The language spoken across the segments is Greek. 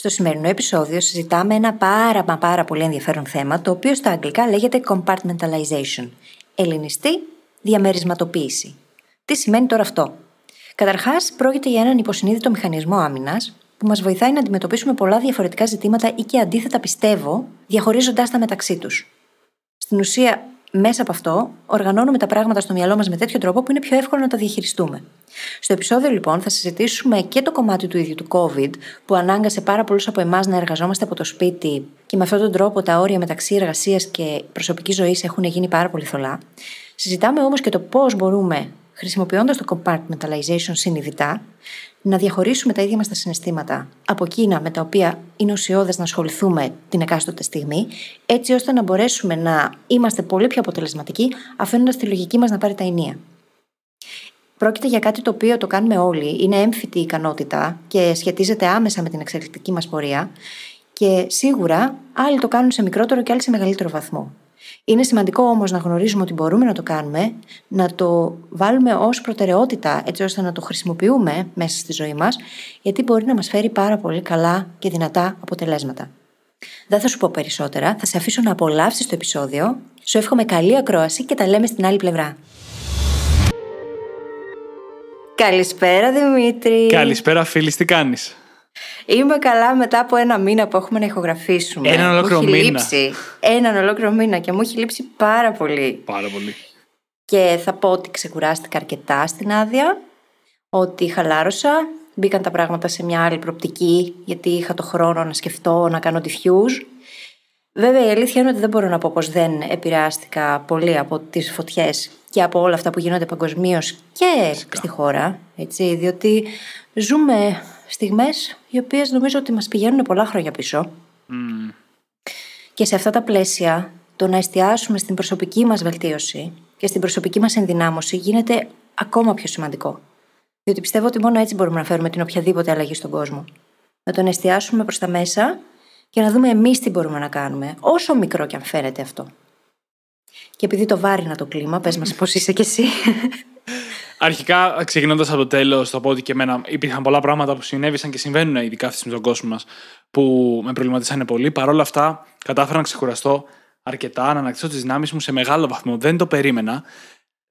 Στο σημερινό επεισόδιο συζητάμε ένα πάρα μα πάρα πολύ ενδιαφέρον θέμα το οποίο στα αγγλικά λέγεται compartmentalization. Ελληνιστή, διαμερισματοποίηση. Τι σημαίνει τώρα αυτό; Καταρχάς, πρόκειται για έναν υποσυνείδητο μηχανισμό άμυνας που μας βοηθάει να αντιμετωπίσουμε πολλά διαφορετικά ζητήματα ή και αντίθετα πιστεύω, διαχωρίζοντά τα μεταξύ τους. Στην ουσία, μέσα από αυτό, οργανώνουμε τα πράγματα στο μυαλό μας με τέτοιο τρόπο που είναι πιο εύκολο να τα διαχειριστούμε. Στο επεισόδιο, λοιπόν, θα συζητήσουμε και το κομμάτι του ίδιου του COVID, που ανάγκασε πάρα πολλούς από εμάς να εργαζόμαστε από το σπίτι και με αυτόν τον τρόπο τα όρια μεταξύ εργασίας και προσωπικής ζωής έχουν γίνει πάρα πολύ θολά. Συζητάμε όμως και το πώς μπορούμε, χρησιμοποιώντας το compartmentalization συνειδητά, να διαχωρίσουμε τα ίδια μας τα συναισθήματα από εκείνα με τα οποία είναι ουσιώδες να ασχοληθούμε την εκάστοτε στιγμή, έτσι ώστε να μπορέσουμε να είμαστε πολύ πιο αποτελεσματικοί, αφήνοντας τη λογική μας να πάρει τα ενία. Πρόκειται για κάτι το οποίο το κάνουμε όλοι, είναι έμφυτη ικανότητα και σχετίζεται άμεσα με την εξελικτική μας πορεία. Και σίγουρα άλλοι το κάνουν σε μικρότερο και άλλοι σε μεγαλύτερο βαθμό. Είναι σημαντικό όμως να γνωρίζουμε ότι μπορούμε να το κάνουμε, να το βάλουμε ως προτεραιότητα έτσι ώστε να το χρησιμοποιούμε μέσα στη ζωή μας, γιατί μπορεί να μας φέρει πάρα πολύ καλά και δυνατά αποτελέσματα. Δεν θα σου πω περισσότερα, θα σε αφήσω να απολαύσεις το επεισόδιο. Σου εύχομαι καλή ακρόαση και τα λέμε στην άλλη πλευρά. Καλησπέρα Δημήτρη. Καλησπέρα φίλης, τι κάνεις; Είμαι καλά μετά από ένα μήνα που έχουμε να ηχογραφήσουμε. Έναν ολόκληρο μήνα. Λείψει. Έναν ολόκληρο μήνα και μου έχει λείψει πάρα πολύ. Πάρα πολύ. Και θα πω ότι ξεκουράστηκα αρκετά στην άδεια, ότι χαλάρωσα, μπήκαν τα πράγματα σε μια άλλη προπτική, γιατί είχα το χρόνο να σκεφτώ, να κάνω diffuse. Βέβαια η αλήθεια είναι ότι δεν μπορώ να πω πως δεν επηρεάστηκα πολύ από τις φωτιές και από όλα αυτά που γίνονται παγκοσμίως και στη χώρα, έτσι, διότι ζούμε στιγμές οι οποίες νομίζω ότι μας πηγαίνουν πολλά χρόνια πίσω. Και σε αυτά τα πλαίσια, το να εστιάσουμε στην προσωπική μας βελτίωση και στην προσωπική μας ενδυνάμωση γίνεται ακόμα πιο σημαντικό. Διότι πιστεύω ότι μόνο έτσι μπορούμε να φέρουμε την οποιαδήποτε αλλαγή στον κόσμο. Να τον εστιάσουμε προς τα μέσα και να δούμε εμείς τι μπορούμε να κάνουμε, όσο μικρό και αν φαίνεται αυτό. Και επειδή το βάρινα το κλίμα, πες μας πώς είσαι κι εσύ. Αρχικά, ξεκινώντας από το τέλος, θα πω ότι και εμένα υπήρχαν πολλά πράγματα που συνέβησαν και συμβαίνουν ειδικά αυτή στον κόσμο μας που με προβληματίσανε πολύ. Παρ' όλα αυτά, κατάφερα να ξεκουραστώ αρκετά, να ανακτήσω τις δυνάμεις μου σε μεγάλο βαθμό. Δεν το περίμενα.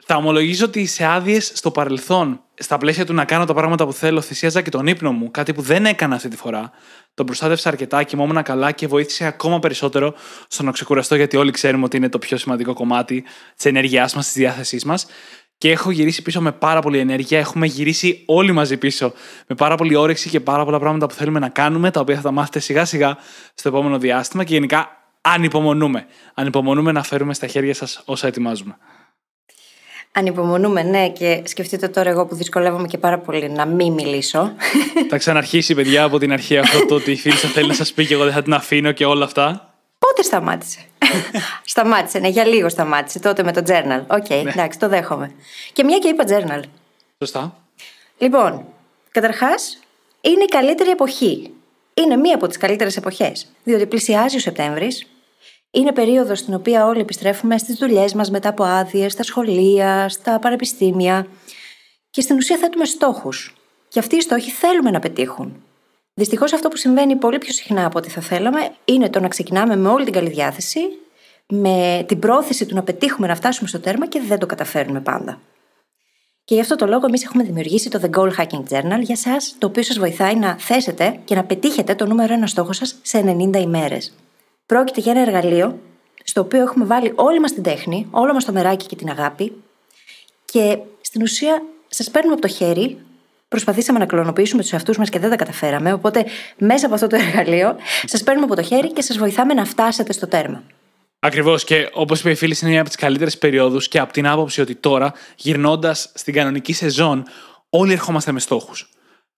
Θα ομολογήσω ότι σε άδειες στο παρελθόν, στα πλαίσια του να κάνω τα πράγματα που θέλω, θυσίαζα και τον ύπνο μου, κάτι που δεν έκανα αυτή τη φορά. Τον προστάτευσα αρκετά, κοιμόμουν καλά και βοήθησε ακόμα περισσότερο στο να ξεκουραστώ, γιατί όλοι ξέρουμε ότι είναι το πιο σημαντικό κομμάτι της ενέργειάς μας, της διάθεσής μας. Και έχω γυρίσει πίσω με πάρα πολύ ενέργεια. Έχουμε γυρίσει όλοι μαζί πίσω με πάρα πολύ όρεξη και πάρα πολλά πράγματα που θέλουμε να κάνουμε, τα οποία θα τα μάθετε σιγά σιγά στο επόμενο διάστημα και γενικά ανυπομονούμε. Ανυπομονούμε να φέρουμε στα χέρια σας όσα ετοιμάζουμε. Ανυπομονούμε, ναι, και σκεφτείτε τώρα εγώ που δυσκολεύομαι και πάρα πολύ να μην μιλήσω. Θα ξαναρχίσει, παιδιά, από την αρχή αυτό το ότι η φίλη σας θέλει να σας πει και εγώ δεν θα την αφήνω και όλα αυτά. Πότε σταμάτησε; σταμάτησε, ναι, για λίγο σταμάτησε. Τότε με το journal. Okay, ναι. εντάξει, το δέχομαι. Και μια και είπα journal. Σωστά. Λοιπόν, καταρχάς, είναι η καλύτερη εποχή. Είναι μία από τις καλύτερες εποχές. Διότι πλησιάζει ο Σεπτέμβρης, είναι περίοδος στην οποία όλοι επιστρέφουμε στις δουλειές μας μετά από άδειες, στα σχολεία, στα πανεπιστήμια. Και στην ουσία θέτουμε στόχους. Και αυτοί οι στόχοι θέλουμε να πετύχουν. Δυστυχώς αυτό που συμβαίνει πολύ πιο συχνά από ό,τι θα θέλαμε είναι το να ξεκινάμε με όλη την καλή διάθεση, με την πρόθεση του να πετύχουμε να φτάσουμε στο τέρμα και δεν το καταφέρνουμε πάντα. Και γι' αυτό το λόγο, εμείς έχουμε δημιουργήσει το The Goal Hacking Journal για εσά, το οποίο σας βοηθάει να θέσετε και να πετύχετε το νούμερο ένα στόχο σας σε 90 ημέρες. Πρόκειται για ένα εργαλείο στο οποίο έχουμε βάλει όλη μας την τέχνη, όλο μας το μεράκι και την αγάπη και στην ουσία σας παίρνουμε από το χέρι Προσπαθήσαμε να κλωνοποιήσουμε τους εαυτούς μας και δεν τα καταφέραμε. Οπότε, μέσα από αυτό το εργαλείο, σας παίρνουμε από το χέρι και σας βοηθάμε να φτάσετε στο τέρμα. Ακριβώς. Και όπως είπε η φίλη, είναι μια από τις καλύτερες περιόδους και από την άποψη ότι τώρα, γυρνώντας στην κανονική σεζόν, όλοι ερχόμαστε με στόχους.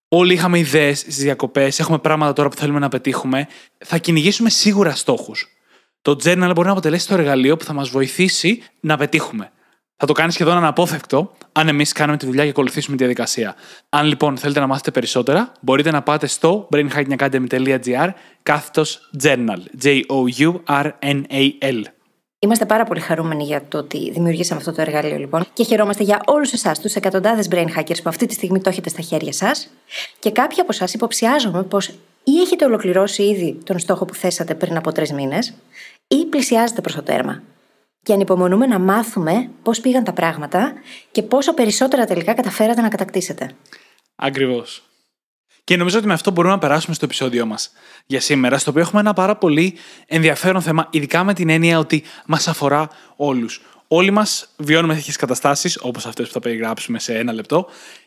Όλοι είχαμε ιδέες στις διακοπές, έχουμε πράγματα τώρα που θέλουμε να πετύχουμε. Θα κυνηγήσουμε σίγουρα στόχους. το journal μπορεί να αποτελέσει το εργαλείο που θα μας βοηθήσει να πετύχουμε. Θα το κάνεις σχεδόν αναπόφευκτο αν εμείς κάνουμε τη δουλειά και ακολουθήσουμε τη διαδικασία. Αν λοιπόν θέλετε να μάθετε περισσότερα, μπορείτε να πάτε στο brainhackingacademy.gr κάθετος journal. J-O-U-R-N-A-L. Είμαστε πάρα πολύ χαρούμενοι για το ότι δημιουργήσαμε αυτό το εργαλείο, λοιπόν. Και χαιρόμαστε για όλους εσάς, τους εκατοντάδες brain hackers που αυτή τη στιγμή το έχετε στα χέρια σας. Και κάποιοι από εσάς υποψιάζομαι πως ή έχετε ολοκληρώσει ήδη τον στόχο που θέσατε πριν από τρεις μήνες, ή πλησιάζετε προς το τέρμα. Και ανυπομονούμε να μάθουμε πώς πήγαν τα πράγματα και πόσο περισσότερα τελικά καταφέρατε να κατακτήσετε. Ακριβώς. Και νομίζω ότι με αυτό μπορούμε να περάσουμε στο επεισόδιό μας για σήμερα, στο οποίο έχουμε ένα πάρα πολύ ενδιαφέρον θέμα, ειδικά με την έννοια ότι μας αφορά όλους. Όλοι μας βιώνουμε τέτοιες καταστάσεις, όπως αυτές που θα περιγράψουμε σε ένα λεπτό,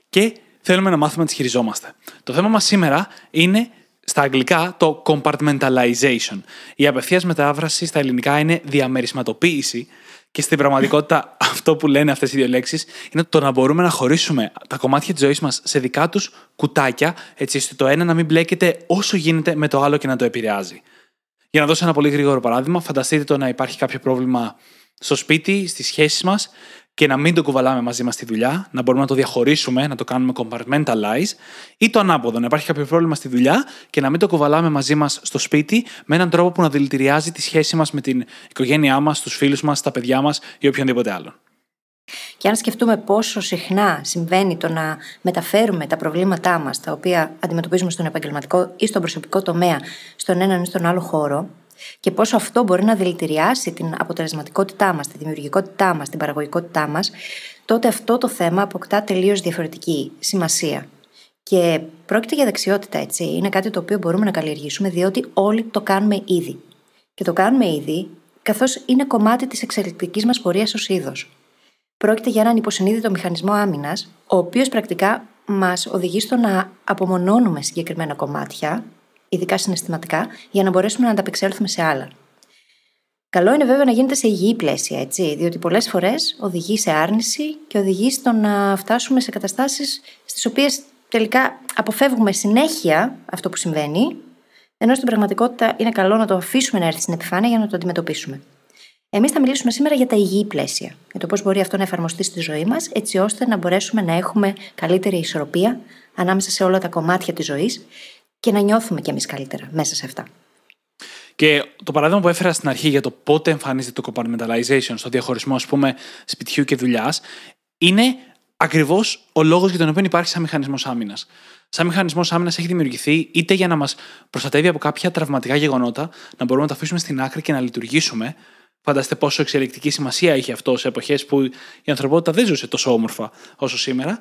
και θέλουμε να μάθουμε να τις χειριζόμαστε. Το θέμα μας σήμερα είναι στα αγγλικά το compartmentalization. Η απευθείας μετάφραση στα ελληνικά είναι διαμερισματοποίηση και στην πραγματικότητα αυτό που λένε αυτές οι δύο λέξεις είναι το να μπορούμε να χωρίσουμε τα κομμάτια της ζωής μας σε δικά τους κουτάκια, έτσι ώστε το ένα να μην μπλέκεται όσο γίνεται με το άλλο και να το επηρεάζει. Για να δώσω ένα πολύ γρήγορο παράδειγμα, φανταστείτε το να υπάρχει κάποιο πρόβλημα στο σπίτι, στις σχέσεις μας και να μην το κουβαλάμε μαζί μας στη δουλειά, να μπορούμε να το διαχωρίσουμε, να το κάνουμε compartmentalize, ή το ανάποδο, να υπάρχει κάποιο πρόβλημα στη δουλειά και να μην το κουβαλάμε μαζί μας στο σπίτι με έναν τρόπο που να δηλητηριάζει τη σχέση μας με την οικογένειά μας, τους φίλους μας, τα παιδιά μας ή οποιονδήποτε άλλον. Και αν σκεφτούμε πόσο συχνά συμβαίνει το να μεταφέρουμε τα προβλήματά μας, τα οποία αντιμετωπίζουμε στον επαγγελματικό ή στον προσωπικό τομέα, στον έναν ή στον άλλο χώρο, και πόσο αυτό μπορεί να δηλητηριάσει την αποτελεσματικότητά μας, τη δημιουργικότητά μας, την παραγωγικότητά μας, τότε αυτό το θέμα αποκτά τελείως διαφορετική σημασία. Και πρόκειται για δεξιότητα, έτσι. Είναι κάτι το οποίο μπορούμε να καλλιεργήσουμε, διότι όλοι το κάνουμε ήδη. Και το κάνουμε ήδη, καθώς είναι κομμάτι της εξελικτικής μας πορείας ως είδος. Πρόκειται για έναν υποσυνείδητο μηχανισμό άμυνας, ο οποίος πρακτικά μας οδηγεί στο να απομονώνουμε συγκεκριμένα κομμάτια ειδικά συναισθηματικά, για να μπορέσουμε να ανταπεξέλθουμε σε άλλα. Καλό είναι βέβαια να γίνεται σε υγιή πλαίσια, έτσι, διότι πολλές φορές οδηγεί σε άρνηση και οδηγεί στο να φτάσουμε σε καταστάσεις στις οποίες τελικά αποφεύγουμε συνέχεια αυτό που συμβαίνει, ενώ στην πραγματικότητα είναι καλό να το αφήσουμε να έρθει στην επιφάνεια για να το αντιμετωπίσουμε. Εμείς θα μιλήσουμε σήμερα για τα υγιή πλαίσια, για το πώς μπορεί αυτό να εφαρμοστεί στη ζωή μας, έτσι ώστε να μπορέσουμε να έχουμε καλύτερη ισορροπία ανάμεσα σε όλα τα κομμάτια της ζωής και να νιώθουμε κι εμείς καλύτερα μέσα σε αυτά. Και το παράδειγμα που έφερα στην αρχή για το πότε εμφανίζεται το compartmentalization στο διαχωρισμό, ας πούμε, σπιτιού και δουλειάς, είναι ακριβώς ο λόγος για τον οποίο υπάρχει σαν μηχανισμός άμυνας. Σαν μηχανισμός άμυνας έχει δημιουργηθεί είτε για να μας προστατεύει από κάποια τραυματικά γεγονότα, να μπορούμε να τα αφήσουμε στην άκρη και να λειτουργήσουμε. Φανταστείτε πόσο εξελικτική σημασία είχε αυτό σε εποχές που η ανθρωπότητα δεν ζούσε τόσο όμορφα όσο σήμερα.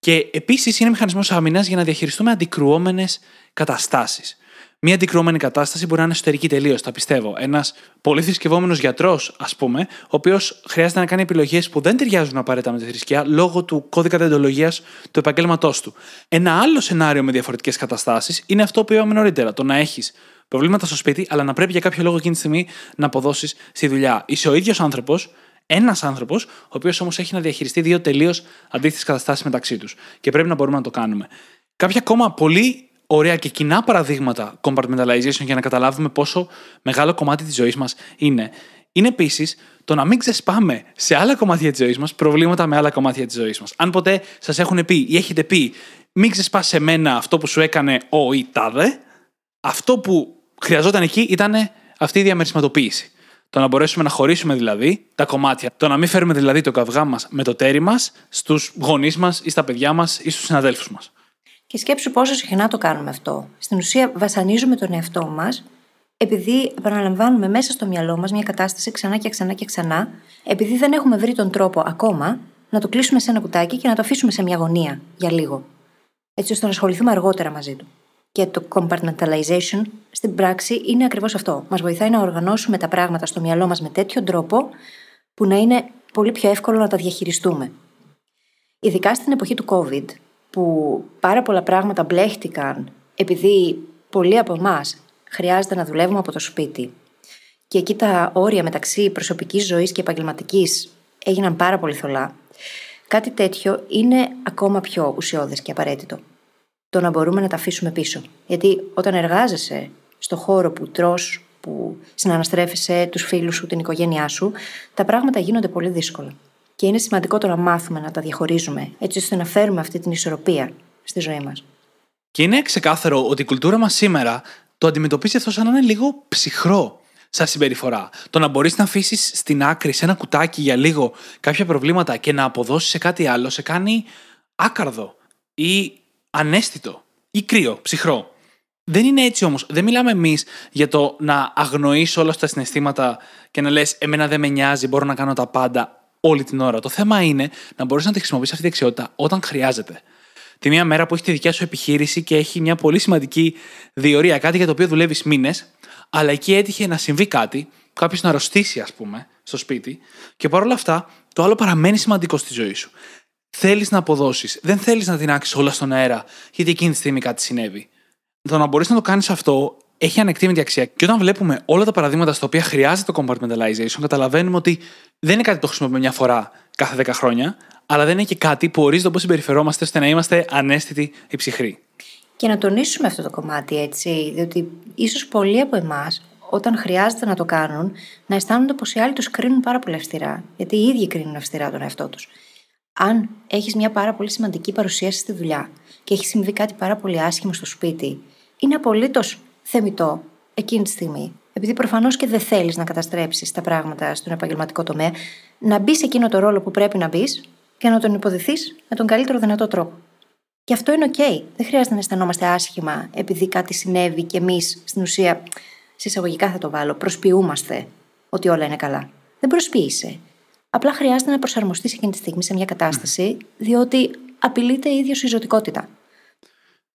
Και επίσης είναι μηχανισμός άμυνας για να διαχειριστούμε αντικρουόμενες καταστάσεις. Μία αντικρουόμενη κατάσταση μπορεί να είναι εσωτερική τελείως, τα πιστεύω. Ένας πολύ θρησκευόμενος γιατρός, ας πούμε, ο οποίος χρειάζεται να κάνει επιλογές που δεν ταιριάζουν απαραίτητα με τη θρησκεία λόγω του κώδικα δεντολογία του επαγγέλματός του. Ένα άλλο σενάριο με διαφορετικές καταστάσεις είναι αυτό που είπαμε νωρίτερα. Το να έχεις προβλήματα στο σπίτι, αλλά να πρέπει για κάποιο λόγο εκείνη τη στιγμή να αποδώσεις στη δουλειά. Είσαι ο ίδιος άνθρωπος, ένας άνθρωπος, ο οποίος όμως έχει να διαχειριστεί δύο τελείως αντίθετες καταστάσεις μεταξύ τους. Και πρέπει να μπορούμε να το κάνουμε. Κάποια ακόμα πολύ ωραία και κοινά παραδείγματα compartmentalization για να καταλάβουμε πόσο μεγάλο κομμάτι της ζωής μας είναι. Είναι επίσης το να μην ξεσπάμε σε άλλα κομμάτια της ζωής μας προβλήματα με άλλα κομμάτια της ζωής μας. Αν ποτέ σας έχουν πει ή έχετε πει, μην ξεσπάς σε μένα αυτό που σου έκανε ο ή τάδε, αυτό που χρειαζόταν εκεί ήταν αυτή η διαμερισματοποίηση. Το να μπορέσουμε να χωρίσουμε δηλαδή τα κομμάτια. Το να μην φέρουμε δηλαδή το καυγά μας με το τέρι μας στους γονείς μας ή στα παιδιά μας ή στους συναδέλφους μας. Και σκέψου πόσο συχνά το κάνουμε αυτό. Στην ουσία, βασανίζουμε τον εαυτό μας, επειδή επαναλαμβάνουμε μέσα στο μυαλό μας μια κατάσταση ξανά και ξανά και ξανά, επειδή δεν έχουμε βρει τον τρόπο ακόμα να το κλείσουμε σε ένα κουτάκι και να το αφήσουμε σε μια γωνία για λίγο. Έτσι ώστε να ασχοληθούμε αργότερα μαζί του. Και το compartmentalization στην πράξη είναι ακριβώς αυτό. Μας βοηθάει να οργανώσουμε τα πράγματα στο μυαλό μας με τέτοιο τρόπο που να είναι πολύ πιο εύκολο να τα διαχειριστούμε. Ειδικά στην εποχή του COVID, που πάρα πολλά πράγματα μπλέχτηκαν επειδή πολλοί από εμάς χρειάζεται να δουλεύουμε από το σπίτι και εκεί τα όρια μεταξύ προσωπικής ζωής και επαγγελματικής έγιναν πάρα πολύ θολά, κάτι τέτοιο είναι ακόμα πιο ουσιώδες και απαραίτητο. Το να μπορούμε να τα αφήσουμε πίσω. Γιατί όταν εργάζεσαι στο χώρο που τρως, που συναναστρέφεσαι τους φίλους σου, την οικογένειά σου, τα πράγματα γίνονται πολύ δύσκολα. Και είναι σημαντικό το να μάθουμε να τα διαχωρίζουμε, έτσι ώστε να φέρουμε αυτή την ισορροπία στη ζωή μας. Και είναι ξεκάθαρο ότι η κουλτούρα μας σήμερα το αντιμετωπίζει αυτό σαν να είναι λίγο ψυχρό σαν συμπεριφορά. Το να μπορείς να αφήσεις στην άκρη σε ένα κουτάκι για λίγο κάποια προβλήματα και να αποδώσεις σε κάτι άλλο σε κάνει άκαρδο ή ανέστητο ή κρύο, ψυχρό. Δεν είναι έτσι όμως. Δεν μιλάμε εμείς για το να αγνοείς όλα τα συναισθήματα και να λες: Εμένα δεν με νοιάζει, μπορώ να κάνω τα πάντα όλη την ώρα. Το θέμα είναι να μπορείς να τη χρησιμοποιήσει αυτή τη δεξιότητα όταν χρειάζεται. Τη μία μέρα που έχει τη δικιά σου επιχείρηση και έχει μια πολύ σημαντική διορία, κάτι για το οποίο δουλεύεις μήνες, αλλά εκεί έτυχε να συμβεί κάτι, κάποιος να αρρωστήσει, ας πούμε, στο σπίτι, και παρόλα αυτά το άλλο παραμένει σημαντικό στη ζωή σου. Θέλεις να αποδώσεις, δεν θέλεις να τεινάξει όλα στον αέρα, γιατί εκείνη τη στιγμή κάτι συνέβη. Το να μπορείς να το κάνεις αυτό έχει ανεκτήμητη αξία. Και όταν βλέπουμε όλα τα παραδείγματα στα οποία χρειάζεται το compartmentalization, καταλαβαίνουμε ότι δεν είναι κάτι που το χρησιμοποιούμε μια φορά κάθε 10 χρόνια, αλλά δεν είναι και κάτι που ορίζει το πώ συμπεριφερόμαστε ώστε να είμαστε ανέστητοι ή ψυχροί. Και να τονίσουμε αυτό το κομμάτι έτσι, διότι ίσως πολλοί από εμάς, όταν χρειάζεται να το κάνουν, να αισθάνονται πως οι άλλοι τους κρίνουν πάρα πολύ αυστηρά. Γιατί οι ίδιοι κρίνουν αυστηρά τον εαυτό τους. Αν έχεις μια πάρα πολύ σημαντική παρουσίαση στη δουλειά και έχει συμβεί κάτι πάρα πολύ άσχημο στο σπίτι, είναι απολύτως θεμητό εκείνη τη στιγμή, επειδή προφανώς και δεν θέλεις να καταστρέψεις τα πράγματα στον επαγγελματικό τομέα, να μπει σε εκείνο το ρόλο που πρέπει να μπεις και να τον υποδηθείς με τον καλύτερο δυνατό τρόπο. Και αυτό είναι OK. Δεν χρειάζεται να αισθανόμαστε άσχημα επειδή κάτι συνέβη και εμείς στην ουσία, σε εισαγωγικά θα το βάλω, προσποιούμαστε ότι όλα είναι καλά. Δεν προσποιείσαι. Απλά χρειάζεται να προσαρμοστεί εκείνη τη στιγμή σε μια κατάσταση, διότι απειλείται η ίδια σου η ζωτικότητα.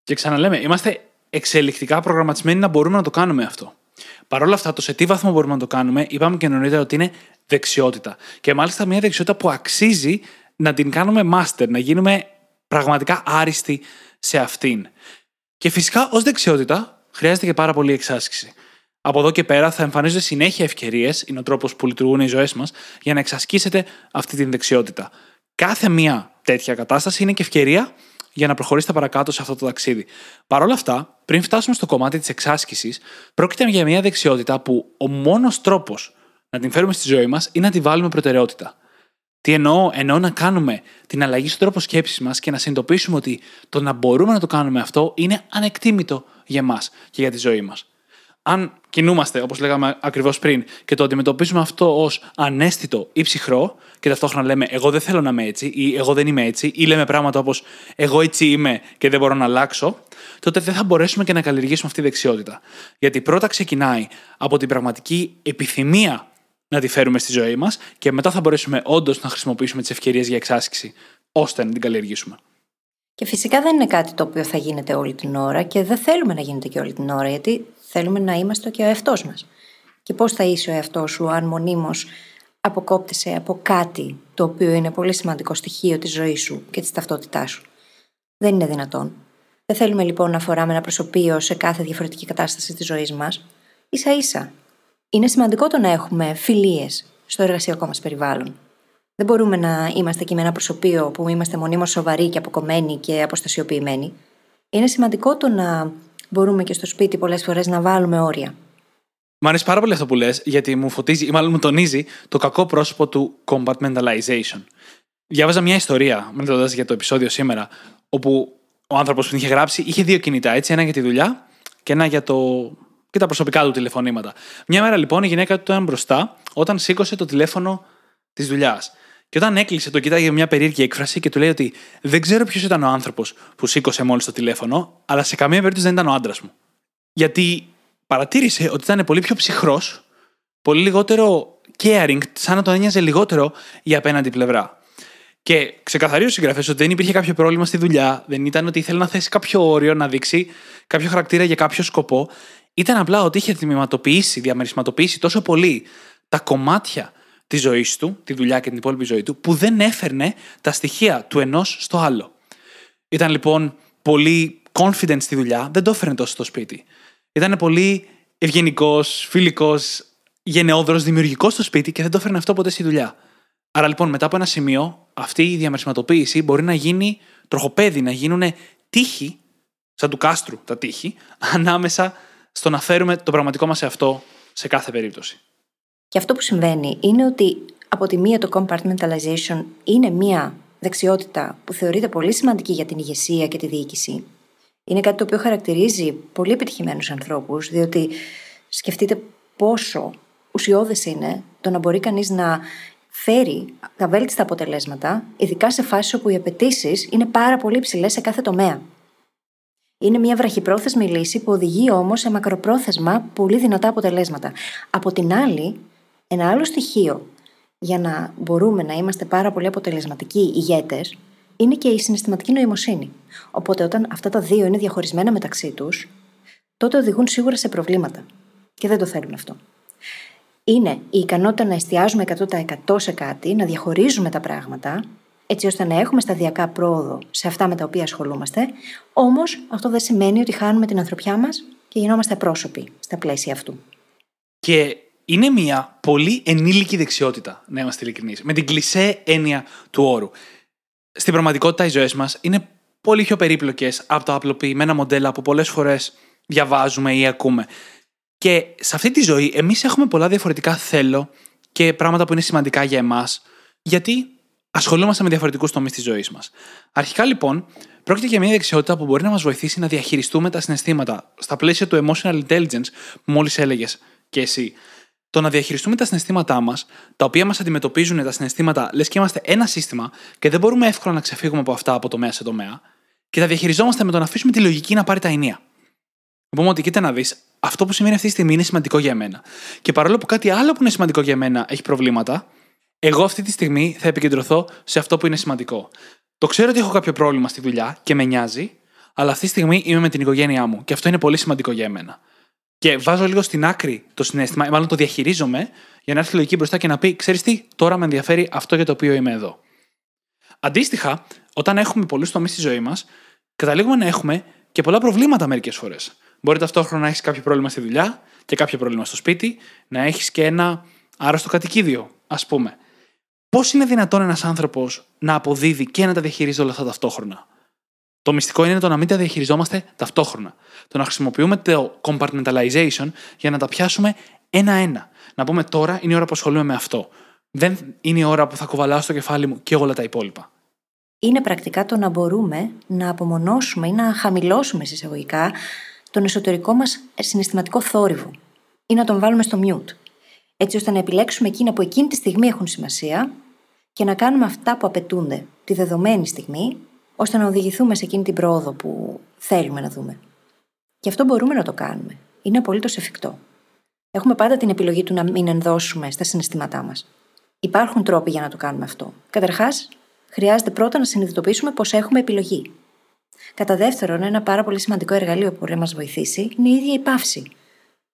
Και ξαναλέμε, είμαστε εξελικτικά προγραμματισμένοι να μπορούμε να το κάνουμε αυτό. Παρ' όλα αυτά, το σε τι βαθμό μπορούμε να το κάνουμε, είπαμε και νωρίτερα ότι είναι δεξιότητα. Και μάλιστα μια δεξιότητα που αξίζει να την κάνουμε master, να γίνουμε πραγματικά άριστοι σε αυτήν. Και φυσικά ως δεξιότητα χρειάζεται και πάρα πολύ εξάσκηση. Από εδώ και πέρα θα εμφανίζονται συνέχεια ευκαιρίες, είναι ο τρόπος που λειτουργούν οι ζωές μας, για να εξασκήσετε αυτή την δεξιότητα. Κάθε μία τέτοια κατάσταση είναι και ευκαιρία για να προχωρήσετε παρακάτω σε αυτό το ταξίδι. Παρ' όλα αυτά, πριν φτάσουμε στο κομμάτι της εξάσκησης, πρόκειται για μια δεξιότητα που ο μόνος τρόπος να την φέρουμε στη ζωή μας είναι να τη βάλουμε προτεραιότητα. Τι εννοώ, εννοώ να κάνουμε την αλλαγή στον τρόπο σκέψης μας και να συνειδητοποιήσουμε ότι το να μπορούμε να το κάνουμε αυτό είναι ανεκτήμητο για εμά και για τη ζωή μας. Αν κινούμαστε, όπως λέγαμε ακριβώς πριν, και το αντιμετωπίζουμε αυτό ως ανέστητο ή ψυχρό, και ταυτόχρονα λέμε Εγώ δεν θέλω να είμαι έτσι, ή Εγώ δεν είμαι έτσι, ή λέμε πράγματα όπως Εγώ έτσι είμαι και δεν μπορώ να αλλάξω, τότε δεν θα μπορέσουμε και να καλλιεργήσουμε αυτή τη δεξιότητα. Γιατί πρώτα ξεκινάει από την πραγματική επιθυμία να τη φέρουμε στη ζωή μας και μετά θα μπορέσουμε όντως να χρησιμοποιήσουμε τις ευκαιρίες για εξάσκηση ώστε να την καλλιεργήσουμε. Και φυσικά δεν είναι κάτι το οποίο θα γίνεται όλη την ώρα και δεν θέλουμε να γίνεται και όλη την ώρα, γιατί θέλουμε να είμαστε και ο εαυτός μας. Και πώς θα είσαι ο εαυτός σου, αν μονίμως αποκόπτεσαι από κάτι το οποίο είναι πολύ σημαντικό στοιχείο της ζωής σου και της ταυτότητάς σου; Δεν είναι δυνατόν. Δεν θέλουμε λοιπόν να φοράμε ένα προσωπείο σε κάθε διαφορετική κατάσταση της ζωής μας. σα ίσα είναι σημαντικό το να έχουμε φιλίες στο εργασιακό μας περιβάλλον. Δεν μπορούμε να είμαστε και με ένα προσωπείο που είμαστε μονίμως σοβαροί και αποκομμένοι και αποστασιοποιημένοι. Είναι σημαντικό το να μπορούμε και στο σπίτι πολλές φορές να βάλουμε όρια. Μ' αρέσει πάρα πολύ αυτό που λες, γιατί μου φωτίζει ή μάλλον μου τονίζει το κακό πρόσωπο του compartmentalization. Διάβαζα μια ιστορία, μελετώντα για το επεισόδιο σήμερα, όπου ο άνθρωπος που την είχε γράψει είχε δύο κινητά, έτσι, ένα για τη δουλειά και ένα για το και τα προσωπικά του τηλεφωνήματα. Μια μέρα λοιπόν η γυναίκα του ήταν μπροστά όταν σήκωσε το τηλέφωνο της δουλειάς. Και όταν έκλεισε, το κοίταγε μια περίεργη έκφραση και του λέει ότι δεν ξέρω ποιος ήταν ο άνθρωπος που σήκωσε μόλις το τηλέφωνο, αλλά σε καμία περίπτωση δεν ήταν ο άντρας μου. Γιατί παρατήρησε ότι ήταν πολύ πιο ψυχρός, πολύ λιγότερο caring, σαν να τον ένοιαζε λιγότερο η απέναντι πλευρά. Και ξεκαθαρίζει ο συγγραφέας ότι δεν υπήρχε κάποιο πρόβλημα στη δουλειά, δεν ήταν ότι ήθελε να θέσει κάποιο όριο, να δείξει κάποιο χαρακτήρα για κάποιο σκοπό ήταν απλά ότι είχε τμηματοποιήσει, διαμερισματοποιήσει τόσο πολύ τα κομμάτια τη ζωή του, τη δουλειά και την υπόλοιπη ζωή του, που δεν έφερνε τα στοιχεία του ενός στο άλλο. Ήταν λοιπόν πολύ confident στη δουλειά, δεν το έφερνε τόσο στο σπίτι. Ήταν πολύ ευγενικός, φιλικός, γενναιόδρο, δημιουργικός στο σπίτι και δεν το έφερνε αυτό ποτέ στη δουλειά. Άρα λοιπόν μετά από ένα σημείο, αυτή η διαμερισματοποίηση μπορεί να γίνει τροχοπέδι, να γίνουν τείχη, σαν του κάστρου τα τείχη, ανάμεσα στο να φέρουμε το πραγματικό μας εαυτό σε κάθε περίπτωση. Και αυτό που συμβαίνει είναι ότι από τη μία το compartmentalization είναι μία δεξιότητα που θεωρείται πολύ σημαντική για την ηγεσία και τη διοίκηση. Είναι κάτι το οποίο χαρακτηρίζει πολύ επιτυχημένους ανθρώπους, διότι σκεφτείτε πόσο ουσιώδες είναι το να μπορεί κανείς να φέρει τα βέλτιστα αποτελέσματα, ειδικά σε φάσεις όπου οι απαιτήσεις είναι πάρα πολύ υψηλές σε κάθε τομέα. Είναι μια βραχυπρόθεσμη λύση που οδηγεί όμως σε μακροπρόθεσμα πολύ δυνατά αποτελέσματα. Από την άλλη, ένα άλλο στοιχείο για να μπορούμε να είμαστε πάρα πολύ αποτελεσματικοί ηγέτες είναι και η συναισθηματική νοημοσύνη. Οπότε, όταν αυτά τα δύο είναι διαχωρισμένα μεταξύ τους, τότε οδηγούν σίγουρα σε προβλήματα. Και δεν το θέλουμε αυτό. Είναι η ικανότητα να εστιάζουμε 100% σε κάτι, να διαχωρίζουμε τα πράγματα, έτσι ώστε να έχουμε σταδιακά πρόοδο σε αυτά με τα οποία ασχολούμαστε, όμως αυτό δεν σημαίνει ότι χάνουμε την ανθρωπιά μας και γινόμαστε πρόσωποι στα πλαίσια αυτού. Και είναι μια πολύ ενήλικη δεξιότητα, να είμαστε ειλικρινείς, με την κλισέ έννοια του όρου. Στην πραγματικότητα, οι ζωές μας είναι πολύ πιο περίπλοκες από τα απλοποιημένα μοντέλα που πολλές φορές διαβάζουμε ή ακούμε. Και σε αυτή τη ζωή, εμείς έχουμε πολλά διαφορετικά θέλω και πράγματα που είναι σημαντικά για εμάς, γιατί ασχολούμαστε με διαφορετικούς τομείς της ζωής μας. Αρχικά, λοιπόν, πρόκειται για μια δεξιότητα που μπορεί να μας βοηθήσει να διαχειριστούμε τα συναισθήματα στα πλαίσια του emotional intelligence που μόλις έλεγες και εσύ. Το να διαχειριστούμε τα συναισθήματά μας, τα οποία μας αντιμετωπίζουν τα συναισθήματα, λες και είμαστε ένα σύστημα και δεν μπορούμε εύκολα να ξεφύγουμε από αυτά από τομέα σε τομέα, και τα διαχειριζόμαστε με το να αφήσουμε τη λογική να πάρει τα ενία. Πούμε ότι κοίτα να δεις, αυτό που σημαίνει αυτή τη στιγμή είναι σημαντικό για μένα. Και παρόλο που κάτι άλλο που είναι σημαντικό για μένα έχει προβλήματα, εγώ αυτή τη στιγμή θα επικεντρωθώ σε αυτό που είναι σημαντικό. Το ξέρω ότι έχω κάποιο πρόβλημα στη δουλειά και με νοιάζει, αλλά αυτή τη στιγμή είμαι με την οικογένειά μου και αυτό είναι πολύ σημαντικό για μένα. Και βάζω λίγο στην άκρη το συνέστημα, μάλλον το διαχειρίζομαι, για να έρθει η λογική μπροστά και να πει: Ξέρεις τι, τώρα με ενδιαφέρει αυτό για το οποίο είμαι εδώ. Αντίστοιχα, όταν έχουμε πολλούς τομείς στη ζωή μας, καταλήγουμε να έχουμε και πολλά προβλήματα μερικές φορές. Μπορεί ταυτόχρονα να έχεις κάποιο πρόβλημα στη δουλειά και κάποιο πρόβλημα στο σπίτι, να έχεις και ένα άρρωστο κατοικίδιο, ας πούμε. Πώς είναι δυνατόν ένας άνθρωπος να αποδίδει και να τα διαχειρίζει όλα αυτά ταυτόχρονα; Το μυστικό είναι το να μην τα διαχειριζόμαστε ταυτόχρονα. Το να χρησιμοποιούμε το compartmentalization για να τα πιάσουμε ένα-ένα. Να πούμε τώρα είναι η ώρα που ασχολούμαι με αυτό. Δεν είναι η ώρα που θα κουβαλάω στο κεφάλι μου και όλα τα υπόλοιπα. Είναι πρακτικά το να μπορούμε να απομονώσουμε ή να χαμηλώσουμε συσσαγωγικά τον εσωτερικό μας συναισθηματικό θόρυβο ή να τον βάλουμε στο mute. Έτσι ώστε να επιλέξουμε εκείνα που εκείνη τη στιγμή έχουν σημασία και να κάνουμε αυτά που απαιτούνται τη δεδομένη στιγμή, ώστε να οδηγηθούμε σε εκείνη την πρόοδο που θέλουμε να δούμε. Και αυτό μπορούμε να το κάνουμε. Είναι απολύτως εφικτό. Έχουμε πάντα την επιλογή του να μην ενδώσουμε στα συναισθήματά μας. Υπάρχουν τρόποι για να το κάνουμε αυτό. Καταρχάς, χρειάζεται πρώτα να συνειδητοποιήσουμε πως έχουμε επιλογή. Κατά δεύτερον, ένα πάρα πολύ σημαντικό εργαλείο που μπορεί να μας βοηθήσει είναι η ίδια η παύση.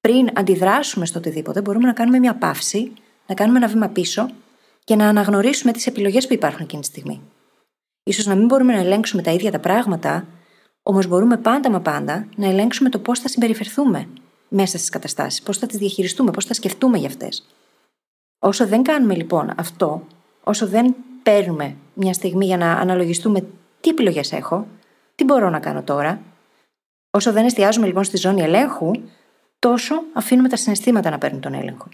Πριν αντιδράσουμε στο οτιδήποτε, μπορούμε να κάνουμε μια παύση, να κάνουμε ένα βήμα πίσω και να αναγνωρίσουμε τις επιλογές που υπάρχουν εκείνη τη στιγμή. Σω να μην μπορούμε να ελέγξουμε τα ίδια τα πράγματα, όμως μπορούμε πάντα μα πάντα να ελέγξουμε το πώς θα συμπεριφερθούμε μέσα στις καταστάσεις, πώς θα τις διαχειριστούμε, πώς θα σκεφτούμε για αυτές. Όσο δεν κάνουμε λοιπόν αυτό, όσο δεν παίρνουμε μια στιγμή για να αναλογιστούμε τι επιλογές έχω, τι μπορώ να κάνω τώρα. Όσο δεν εστιάζουμε λοιπόν στη ζώνη ελέγχου, τόσο αφήνουμε τα συναισθήματα να παίρνουν τον έλεγχο.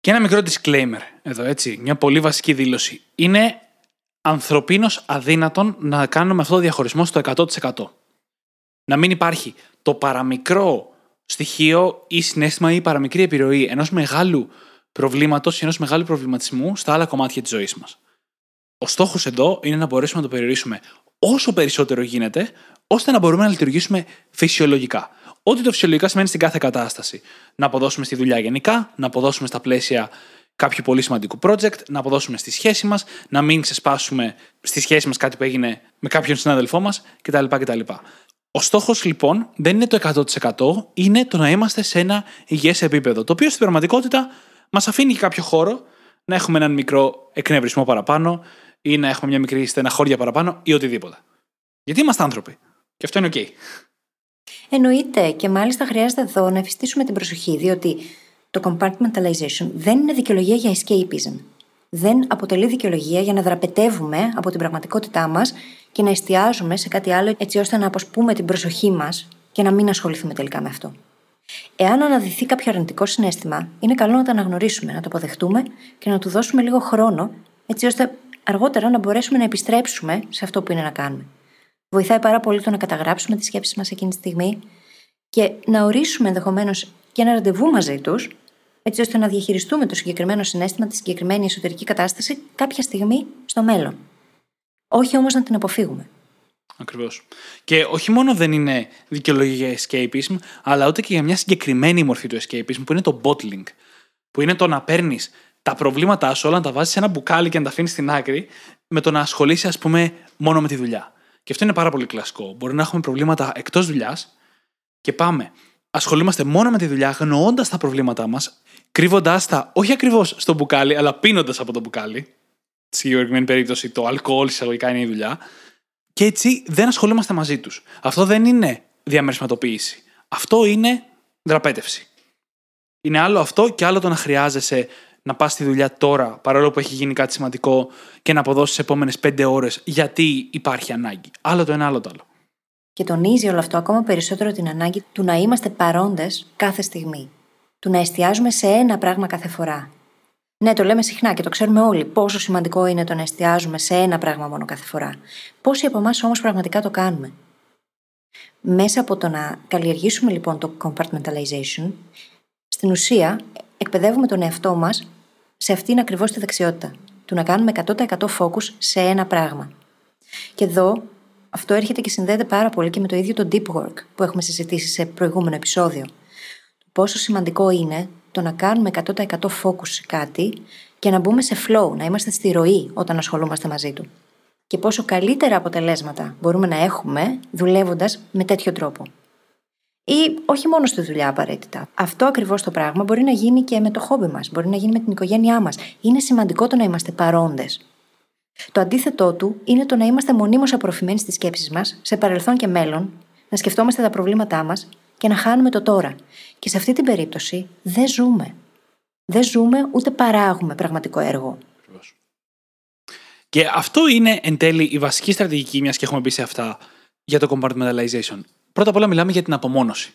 Και ένα μικρό disclaimer εδώ, έτσι, μια πολύ βασική δήλωση. Είναι ανθρωπίνως αδύνατον να κάνουμε αυτό το διαχωρισμό στο 100%. Να μην υπάρχει το παραμικρό στοιχείο ή συνέστημα ή παραμικρή επιρροή ενός μεγάλου προβλήματος ή ενός μεγάλου προβληματισμού στα άλλα κομμάτια της ζωής μας. Ο στόχος εδώ είναι να μπορέσουμε να το περιορίσουμε όσο περισσότερο γίνεται, ώστε να μπορούμε να λειτουργήσουμε φυσιολογικά. Ό,τι το φυσιολογικά σημαίνει στην κάθε κατάσταση. Να αποδώσουμε στη δουλειά γενικά, να αποδώσουμε στα πλαίσια κάποιου πολύ σημαντικού project, να αποδώσουμε στη σχέση μας, να μην ξεσπάσουμε στη σχέση μας κάτι που έγινε με κάποιον συνάδελφό μας κτλ. κτλ. Ο στόχος λοιπόν δεν είναι το 100%, είναι το να είμαστε σε ένα υγιές επίπεδο. Το οποίο στην πραγματικότητα μας αφήνει και κάποιο χώρο να έχουμε έναν μικρό εκνευρισμό παραπάνω, ή να έχουμε μια μικρή στεναχώρια παραπάνω ή οτιδήποτε. Γιατί είμαστε άνθρωποι. Και αυτό είναι OK. Εννοείται και μάλιστα χρειάζεται εδώ να εφιστήσουμε την προσοχή, διότι το compartmentalization δεν είναι δικαιολογία για escapism. Δεν αποτελεί δικαιολογία για να δραπετεύουμε από την πραγματικότητά μας και να εστιάζουμε σε κάτι άλλο έτσι ώστε να αποσπούμε την προσοχή μας και να μην ασχοληθούμε τελικά με αυτό. Εάν αναδυθεί κάποιο αρνητικό συνέστημα, είναι καλό να το αναγνωρίσουμε, να το αποδεχτούμε και να του δώσουμε λίγο χρόνο, έτσι ώστε αργότερα να μπορέσουμε να επιστρέψουμε σε αυτό που είναι να κάνουμε. Βοηθάει πάρα πολύ το να καταγράψουμε τις σκέψεις μας εκείνη τη στιγμή και να ορίσουμε ενδεχομένως και ένα ραντεβού μαζί τους, έτσι ώστε να διαχειριστούμε το συγκεκριμένο συνέστημα, τη συγκεκριμένη εσωτερική κατάσταση κάποια στιγμή στο μέλλον. Όχι όμως να την αποφύγουμε. Ακριβώς. Και όχι μόνο δεν είναι δικαιολογία για escapism, αλλά ούτε και για μια συγκεκριμένη μορφή του escapism που είναι το bottling. Που είναι το να παίρνεις τα προβλήματά σου όλα, να τα βάζεις σε ένα μπουκάλι και να τα αφήνεις στην άκρη, με το να ασχολείσαι, ας πούμε, μόνο με τη δουλειά. Και αυτό είναι πάρα πολύ κλασικό. Μπορεί να έχουμε προβλήματα εκτός δουλειάς και πάμε. Ασχολούμαστε μόνο με τη δουλειά, αγνοώντας τα προβλήματά μας, κρύβοντάς τα όχι ακριβώς στο μπουκάλι, αλλά πίνοντας από το μπουκάλι. Στη συγκεκριμένη περίπτωση, το αλκοόλ εισαγωγικά είναι η δουλειά. Και έτσι δεν ασχολούμαστε μαζί τους. Αυτό δεν είναι διαμερισματοποίηση. Αυτό είναι δραπέτευση. Είναι άλλο αυτό και άλλο το να χρειάζεσαι να πας στη δουλειά τώρα, παρόλο που έχει γίνει κάτι σημαντικό, και να αποδώσεις τις επόμενες πέντε ώρες γιατί υπάρχει ανάγκη. Άλλο το ένα, άλλο το άλλο. Και τονίζει όλο αυτό ακόμα περισσότερο την ανάγκη του να είμαστε παρόντες κάθε στιγμή. Του να εστιάζουμε σε ένα πράγμα κάθε φορά. Ναι, το λέμε συχνά και το ξέρουμε όλοι πόσο σημαντικό είναι το να εστιάζουμε σε ένα πράγμα μόνο κάθε φορά. Πόσοι από εμάς όμως πραγματικά το κάνουμε; Μέσα από το να καλλιεργήσουμε λοιπόν το compartmentalization, στην ουσία εκπαιδεύουμε τον εαυτό μας σε αυτήν ακριβώς τη δεξιότητα. Του να κάνουμε 100% focus σε ένα πράγμα. Και εδώ αυτό έρχεται και συνδέεται πάρα πολύ και με το ίδιο το deep work που έχουμε συζητήσει σε προηγούμενο επεισόδιο. Πόσο σημαντικό είναι το να κάνουμε 100% focus σε κάτι και να μπούμε σε flow, να είμαστε στη ροή όταν ασχολούμαστε μαζί του. Και πόσο καλύτερα αποτελέσματα μπορούμε να έχουμε δουλεύοντας με τέτοιο τρόπο. Ή όχι μόνο στη δουλειά απαραίτητα. Αυτό ακριβώς το πράγμα μπορεί να γίνει και με το χόμπι μας, μπορεί να γίνει με την οικογένειά μας. Είναι σημαντικό το να είμαστε παρόντες. Το αντίθετό του είναι το να είμαστε μονίμως απορροφημένοι στις σκέψεις μας, σε παρελθόν και μέλλον, να σκεφτόμαστε τα προβλήματά μας και να χάνουμε το τώρα. Και σε αυτή την περίπτωση δεν ζούμε. Δεν ζούμε ούτε παράγουμε πραγματικό έργο. Και αυτό είναι εν τέλει η βασική στρατηγική, μιας και έχουμε μπει σε αυτά, για το compartmentalization. Πρώτα απ' όλα μιλάμε για την απομόνωση.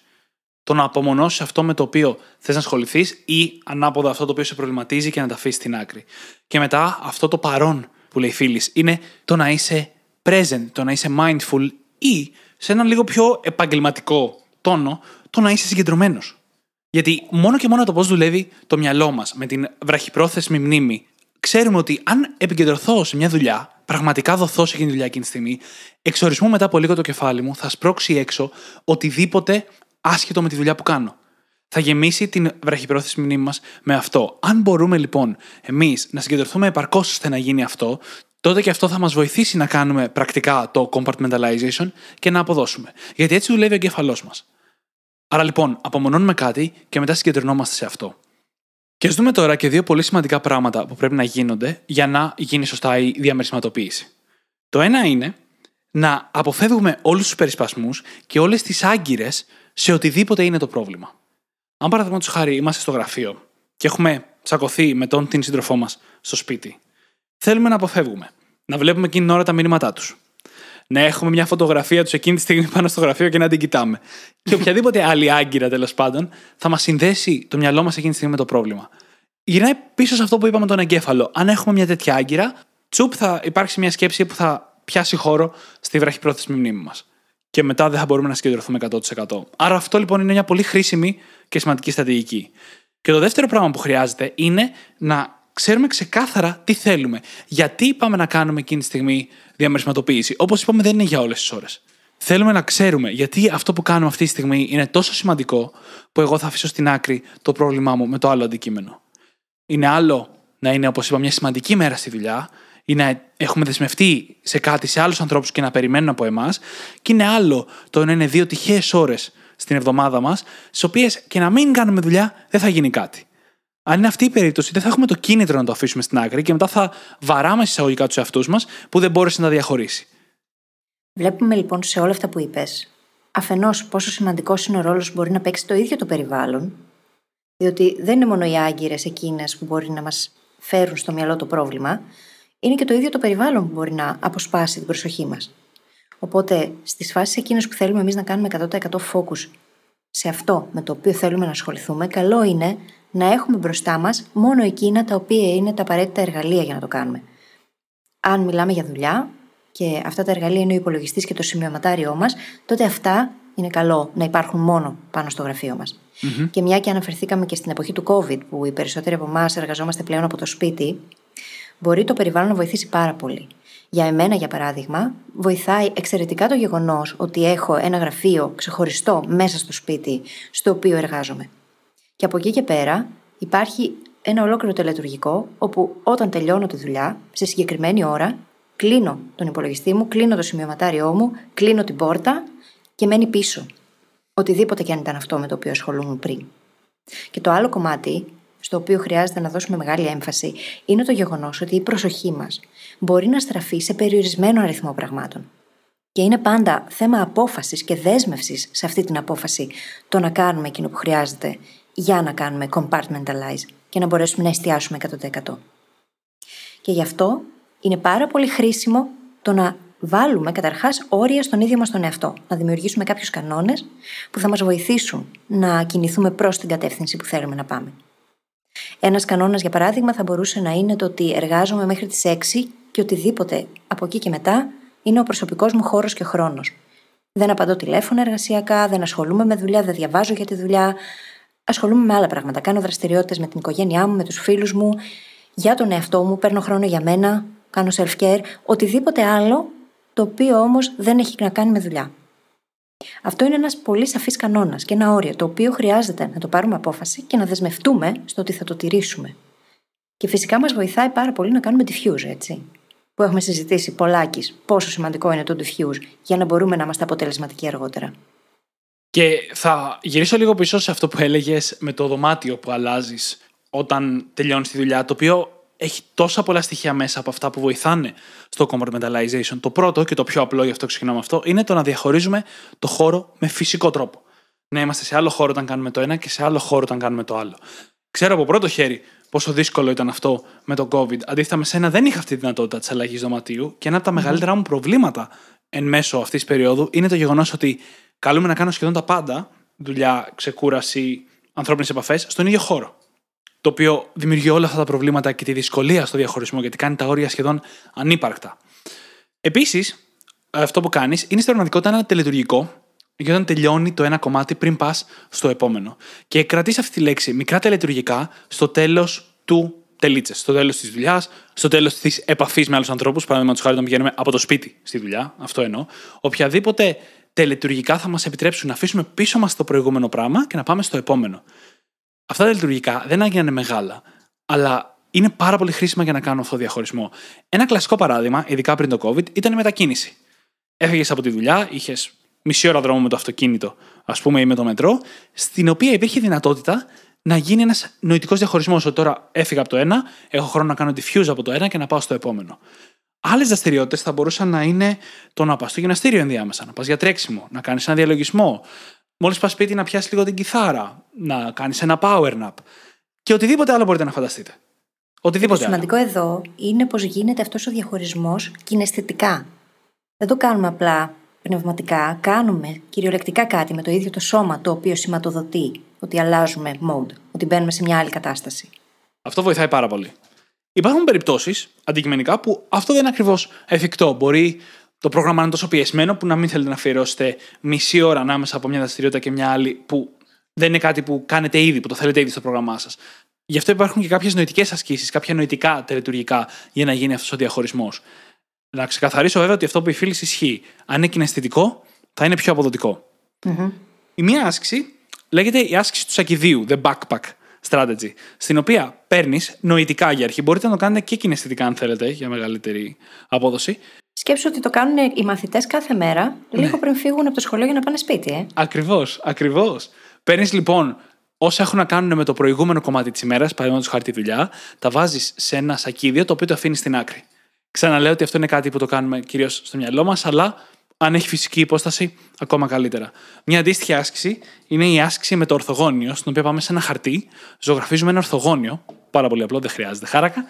Το να απομονώσεις αυτό με το οποίο θες να ασχοληθείς ή ανάποδα αυτό το οποίο σε προβληματίζει και να τα αφήσεις στην άκρη. Και μετά αυτό το παρόν που λέει φίλης είναι το να είσαι present, το να είσαι mindful ή σε έναν λίγο πιο επαγγελματικό τόνο το να είσαι συγκεντρωμένος. Γιατί μόνο και μόνο το πώς δουλεύει το μυαλό μας με την βραχυπρόθεσμη μνήμη, ξέρουμε ότι αν επικεντρωθώ σε μια δουλειά, πραγματικά δοθώ σε εκείνη τη δουλειά εκείνη τη στιγμή, εξορισμού μετά από λίγο το κεφάλι μου θα σπρώξει έξω οτιδήποτε άσχετο με τη δουλειά που κάνω. Θα γεμίσει την βραχυπρόθεσμη μνήμη μας με αυτό. Αν μπορούμε λοιπόν εμείς να συγκεντρωθούμε επαρκώς ώστε να γίνει αυτό, τότε και αυτό θα μας βοηθήσει να κάνουμε πρακτικά το compartmentalization και να αποδώσουμε. Γιατί έτσι δουλεύει ο εγκέφαλός μας. Άρα λοιπόν, απομονώνουμε κάτι και μετά συγκεντρωνόμαστε σε αυτό. Και ας δούμε τώρα και δύο πολύ σημαντικά πράγματα που πρέπει να γίνονται για να γίνει σωστά η διαμερισματοποίηση. Το ένα είναι να αποφεύγουμε όλους τους περισπασμούς και όλες τις άγκυρες σε οτιδήποτε είναι το πρόβλημα. Αν παραδείγματος χάρη είμαστε στο γραφείο και έχουμε τσακωθεί με τον την σύντροφό μας στο σπίτι, θέλουμε να αποφεύγουμε. Να βλέπουμε εκείνη την ώρα τα μηνύματά τους να έχουμε μια φωτογραφία τους εκείνη τη στιγμή πάνω στο γραφείο και να την κοιτάμε. και οποιαδήποτε άλλη άγκυρα τέλος πάντων θα μας συνδέσει το μυαλό μας εκείνη τη στιγμή με το πρόβλημα. Γυρνάει πίσω σε αυτό που είπαμε τον εγκέφαλο. Αν έχουμε μια τέτοια άγκυρα, τσουπ θα υπάρξει μια σκέψη που θα πιάσει χώρο στη βραχυπρόθεσμη μνήμη μας. Και μετά δεν θα μπορούμε να συγκεντρωθούμε 100%. Άρα αυτό λοιπόν είναι μια πολύ χρήσιμη και σημαντική στρατηγική. Και το δεύτερο πράγμα που χρειάζεται είναι να ξέρουμε ξεκάθαρα τι θέλουμε. Γιατί πάμε να κάνουμε εκείνη τη στιγμή διαμερισματοποίηση. Όπως είπαμε, δεν είναι για όλες τις ώρες. Θέλουμε να ξέρουμε γιατί αυτό που κάνουμε αυτή τη στιγμή είναι τόσο σημαντικό που εγώ θα αφήσω στην άκρη το πρόβλημά μου με το άλλο αντικείμενο. Είναι άλλο να είναι, όπως είπα, μια σημαντική μέρα στη δουλειά ή να έχουμε δεσμευτεί σε κάτι σε άλλους ανθρώπους και να περιμένουν από εμάς, και είναι άλλο το να είναι δύο τυχαίες ώρες στην εβδομάδα μας, στις οποίες και να μην κάνουμε δουλειά δεν θα γίνει κάτι. Αν είναι αυτή η περίπτωση, δεν θα έχουμε το κίνητρο να το αφήσουμε στην άκρη και μετά θα βαράμε εισαγωγικά τους εαυτούς μας που δεν μπόρεσε να τα διαχωρίσει. Βλέπουμε λοιπόν σε όλα αυτά που είπες, αφενός πόσο σημαντικός είναι ο ρόλος που μπορεί να παίξει το ίδιο το περιβάλλον, διότι δεν είναι μόνο οι άγκυρες εκείνες που μπορεί να μας φέρουν στο μυαλό το πρόβλημα, είναι και το ίδιο το περιβάλλον που μπορεί να αποσπάσει την προσοχή μας. Οπότε, στις φάσεις εκείνες που θέλουμε εμείς να κάνουμε 100% focus σε αυτό με το οποίο θέλουμε να ασχοληθούμε, καλό είναι να έχουμε μπροστά μας μόνο εκείνα τα οποία είναι τα απαραίτητα εργαλεία για να το κάνουμε. Αν μιλάμε για δουλειά, και αυτά τα εργαλεία είναι ο υπολογιστής και το σημειωματάριό μας, τότε αυτά είναι καλό να υπάρχουν μόνο πάνω στο γραφείο μας. Και μια και αναφερθήκαμε και στην εποχή του COVID, που οι περισσότεροι από εμάς εργαζόμαστε πλέον από το σπίτι, μπορεί το περιβάλλον να βοηθήσει πάρα πολύ. Για εμένα, για παράδειγμα, βοηθάει εξαιρετικά το γεγονός ότι έχω ένα γραφείο ξεχωριστό μέσα στο σπίτι, στο οποίο εργάζομαι. Και από εκεί και πέρα υπάρχει ένα ολόκληρο τελετουργικό, όπου όταν τελειώνω τη δουλειά, σε συγκεκριμένη ώρα, κλείνω τον υπολογιστή μου, κλείνω το σημειωματάριό μου, κλείνω την πόρτα και μένει πίσω. Οτιδήποτε και αν ήταν αυτό με το οποίο ασχολούμαι πριν. Και το άλλο κομμάτι, στο οποίο χρειάζεται να δώσουμε μεγάλη έμφαση, είναι το γεγονός ότι η προσοχή μας μπορεί να στραφεί σε περιορισμένο αριθμό πραγμάτων. Και είναι πάντα θέμα απόφασης και δέσμευσης σε αυτή την απόφαση το να κάνουμε εκείνο που χρειάζεται για να κάνουμε compartmentalize και να μπορέσουμε να εστιάσουμε 100%. Και γι' αυτό είναι πάρα πολύ χρήσιμο το να βάλουμε καταρχάς όρια στον ίδιο μας τον εαυτό. Να δημιουργήσουμε κάποιους κανόνες που θα μας βοηθήσουν να κινηθούμε προς την κατεύθυνση που θέλουμε να πάμε. Ένας κανόνας, για παράδειγμα, θα μπορούσε να είναι το ότι εργάζομαι μέχρι τις 6 και οτιδήποτε από εκεί και μετά είναι ο προσωπικός μου χώρος και χρόνος. Δεν απαντώ τηλέφωνα εργασιακά, δεν ασχολούμαι με δουλειά, δεν διαβάζω για τη δουλειά. Ασχολούμαι με άλλα πράγματα. Κάνω δραστηριότητες με την οικογένειά μου, με τους φίλους μου, για τον εαυτό μου, παίρνω χρόνο για μένα, κάνω self-care, οτιδήποτε άλλο το οποίο όμως δεν έχει να κάνει με δουλειά. Αυτό είναι ένας πολύ σαφής κανόνας και ένα όριο το οποίο χρειάζεται να το πάρουμε απόφαση και να δεσμευτούμε στο ότι θα το τηρήσουμε. Και φυσικά μας βοηθάει πάρα πολύ να κάνουμε diffuse, έτσι. Που έχουμε συζητήσει πολλάκις πόσο σημαντικό είναι το diffuse για να μπορούμε να είμαστε αποτελεσματικοί αργότερα. Και θα γυρίσω λίγο πίσω σε αυτό που έλεγες με το δωμάτιο που αλλάζεις όταν τελειώνεις τη δουλειά, το οποίο έχει τόσα πολλά στοιχεία μέσα από αυτά που βοηθάνε στο compartmentalization. Το πρώτο και το πιο απλό, γι' αυτό ξεκινάμε αυτό, είναι το να διαχωρίζουμε το χώρο με φυσικό τρόπο. Να είμαστε σε άλλο χώρο όταν κάνουμε το ένα και σε άλλο χώρο όταν κάνουμε το άλλο. Ξέρω από πρώτο χέρι πόσο δύσκολο ήταν αυτό με το COVID. Αντίθετα, με σένα δεν είχα αυτή τη δυνατότητα της αλλαγής δωματίου και ένα από τα μεγαλύτερα μου προβλήματα εν μέσω αυτής της περίοδου είναι το γεγονός ότι καλούμε να κάνω σχεδόν τα πάντα, δουλειά, ξεκούραση, ανθρώπινες επαφές, στον ίδιο χώρο το οποίο δημιουργεί όλα αυτά τα προβλήματα και τη δυσκολία στο διαχωρισμό, γιατί κάνει τα όρια σχεδόν ανύπαρκτα. Επίσης, αυτό που κάνεις είναι στην πραγματικότητα ένα τελετουργικό, για όταν τελειώνει το ένα κομμάτι πριν πας στο επόμενο. Και κρατείς αυτή τη λέξη μικρά τελετουργικά στο τέλος του τελίτσες, στο τέλος της δουλειάς, στο τέλος της επαφής με άλλους ανθρώπους. Παραδείγματος χάρη, όταν πηγαίνουμε από το σπίτι στη δουλειά, αυτό εννοώ. Οποιαδήποτε τελετουργικά θα μας επιτρέψουν να αφήσουμε πίσω μας το προηγούμενο πράγμα και να πάμε στο επόμενο. Αυτά τα λειτουργικά δεν είναι μεγάλα, αλλά είναι πάρα πολύ χρήσιμα για να κάνουμε αυτό το διαχωρισμό. Ένα κλασικό παράδειγμα, ειδικά πριν το COVID, ήταν η μετακίνηση. Έφυγες από τη δουλειά, είχες μισή ώρα δρόμο με το αυτοκίνητο, ας πούμε, ή με το μετρό, στην οποία υπήρχε δυνατότητα να γίνει ένας νοητικός διαχωρισμός. Ότι τώρα έφυγα από το ένα, έχω χρόνο να κάνω diffuse από το ένα και να πάω στο επόμενο. Άλλες δραστηριότητες θα μπορούσαν να είναι το να πας στο γυμναστήριο ενδιάμεσα, να πας για τρέξιμο, να κάνεις ένα διαλογισμό, μόλις πας σπίτι να πιάσεις λίγο την κιθάρα, να κάνεις ένα power nap και οτιδήποτε άλλο μπορείτε να φανταστείτε. Οτιδήποτε το σημαντικό εδώ είναι πως γίνεται αυτός ο διαχωρισμός κιναισθητικά. Δεν το κάνουμε απλά πνευματικά, κάνουμε κυριολεκτικά κάτι με το ίδιο το σώμα το οποίο σηματοδοτεί ότι αλλάζουμε mode, ότι μπαίνουμε σε μια άλλη κατάσταση. Αυτό βοηθάει πάρα πολύ. Υπάρχουν περιπτώσεις αντικειμενικά που αυτό δεν είναι ακριβώς εφικτό. Μπορεί το πρόγραμμα είναι τόσο πιεσμένο που να μην θέλετε να αφιερώσετε μισή ώρα ανάμεσα από μια δραστηριότητα και μια άλλη που δεν είναι κάτι που κάνετε ήδη, που το θέλετε ήδη στο πρόγραμμά σας. Γι' αυτό υπάρχουν και κάποιες νοητικές ασκήσεις, κάποια νοητικά τελετουργικά για να γίνει αυτός ο διαχωρισμός. Να ξεκαθαρίσω βέβαια ότι αυτό που η φίλη ισχύει. Αν είναι κιναισθητικό, θα είναι πιο αποδοτικο Η μία άσκηση λέγεται η άσκηση του σακιδίου, the backpack strategy, στην οποία παίρνεις νοητικά για αρχή. Μπορείτε να το κάνετε και κιναισθητικά, αν θέλετε, για μεγαλύτερη απόδοση. Σκέψω ότι το κάνουν οι μαθητές κάθε μέρα, ναι. λίγο πριν φύγουν από το σχολείο για να πάνε σπίτι. Ε. Ακριβώς, ακριβώς. Παίρνεις λοιπόν όσα έχουν να κάνουν με το προηγούμενο κομμάτι της ημέρας, παραδείγματος χάρη τη δουλειά, τα βάζεις σε ένα σακίδιο το οποίο το αφήνεις στην άκρη. Ξαναλέω ότι αυτό είναι κάτι που το κάνουμε κυρίως στο μυαλό μας, αλλά αν έχει φυσική υπόσταση, ακόμα καλύτερα. Μια αντίστοιχη άσκηση είναι η άσκηση με το ορθογώνιο, στην οποία πάμε σε ένα χαρτί, ζωγραφίζουμε ένα ορθογώνιο, πάρα πολύ απλό, δεν χρειάζεται χάρακα,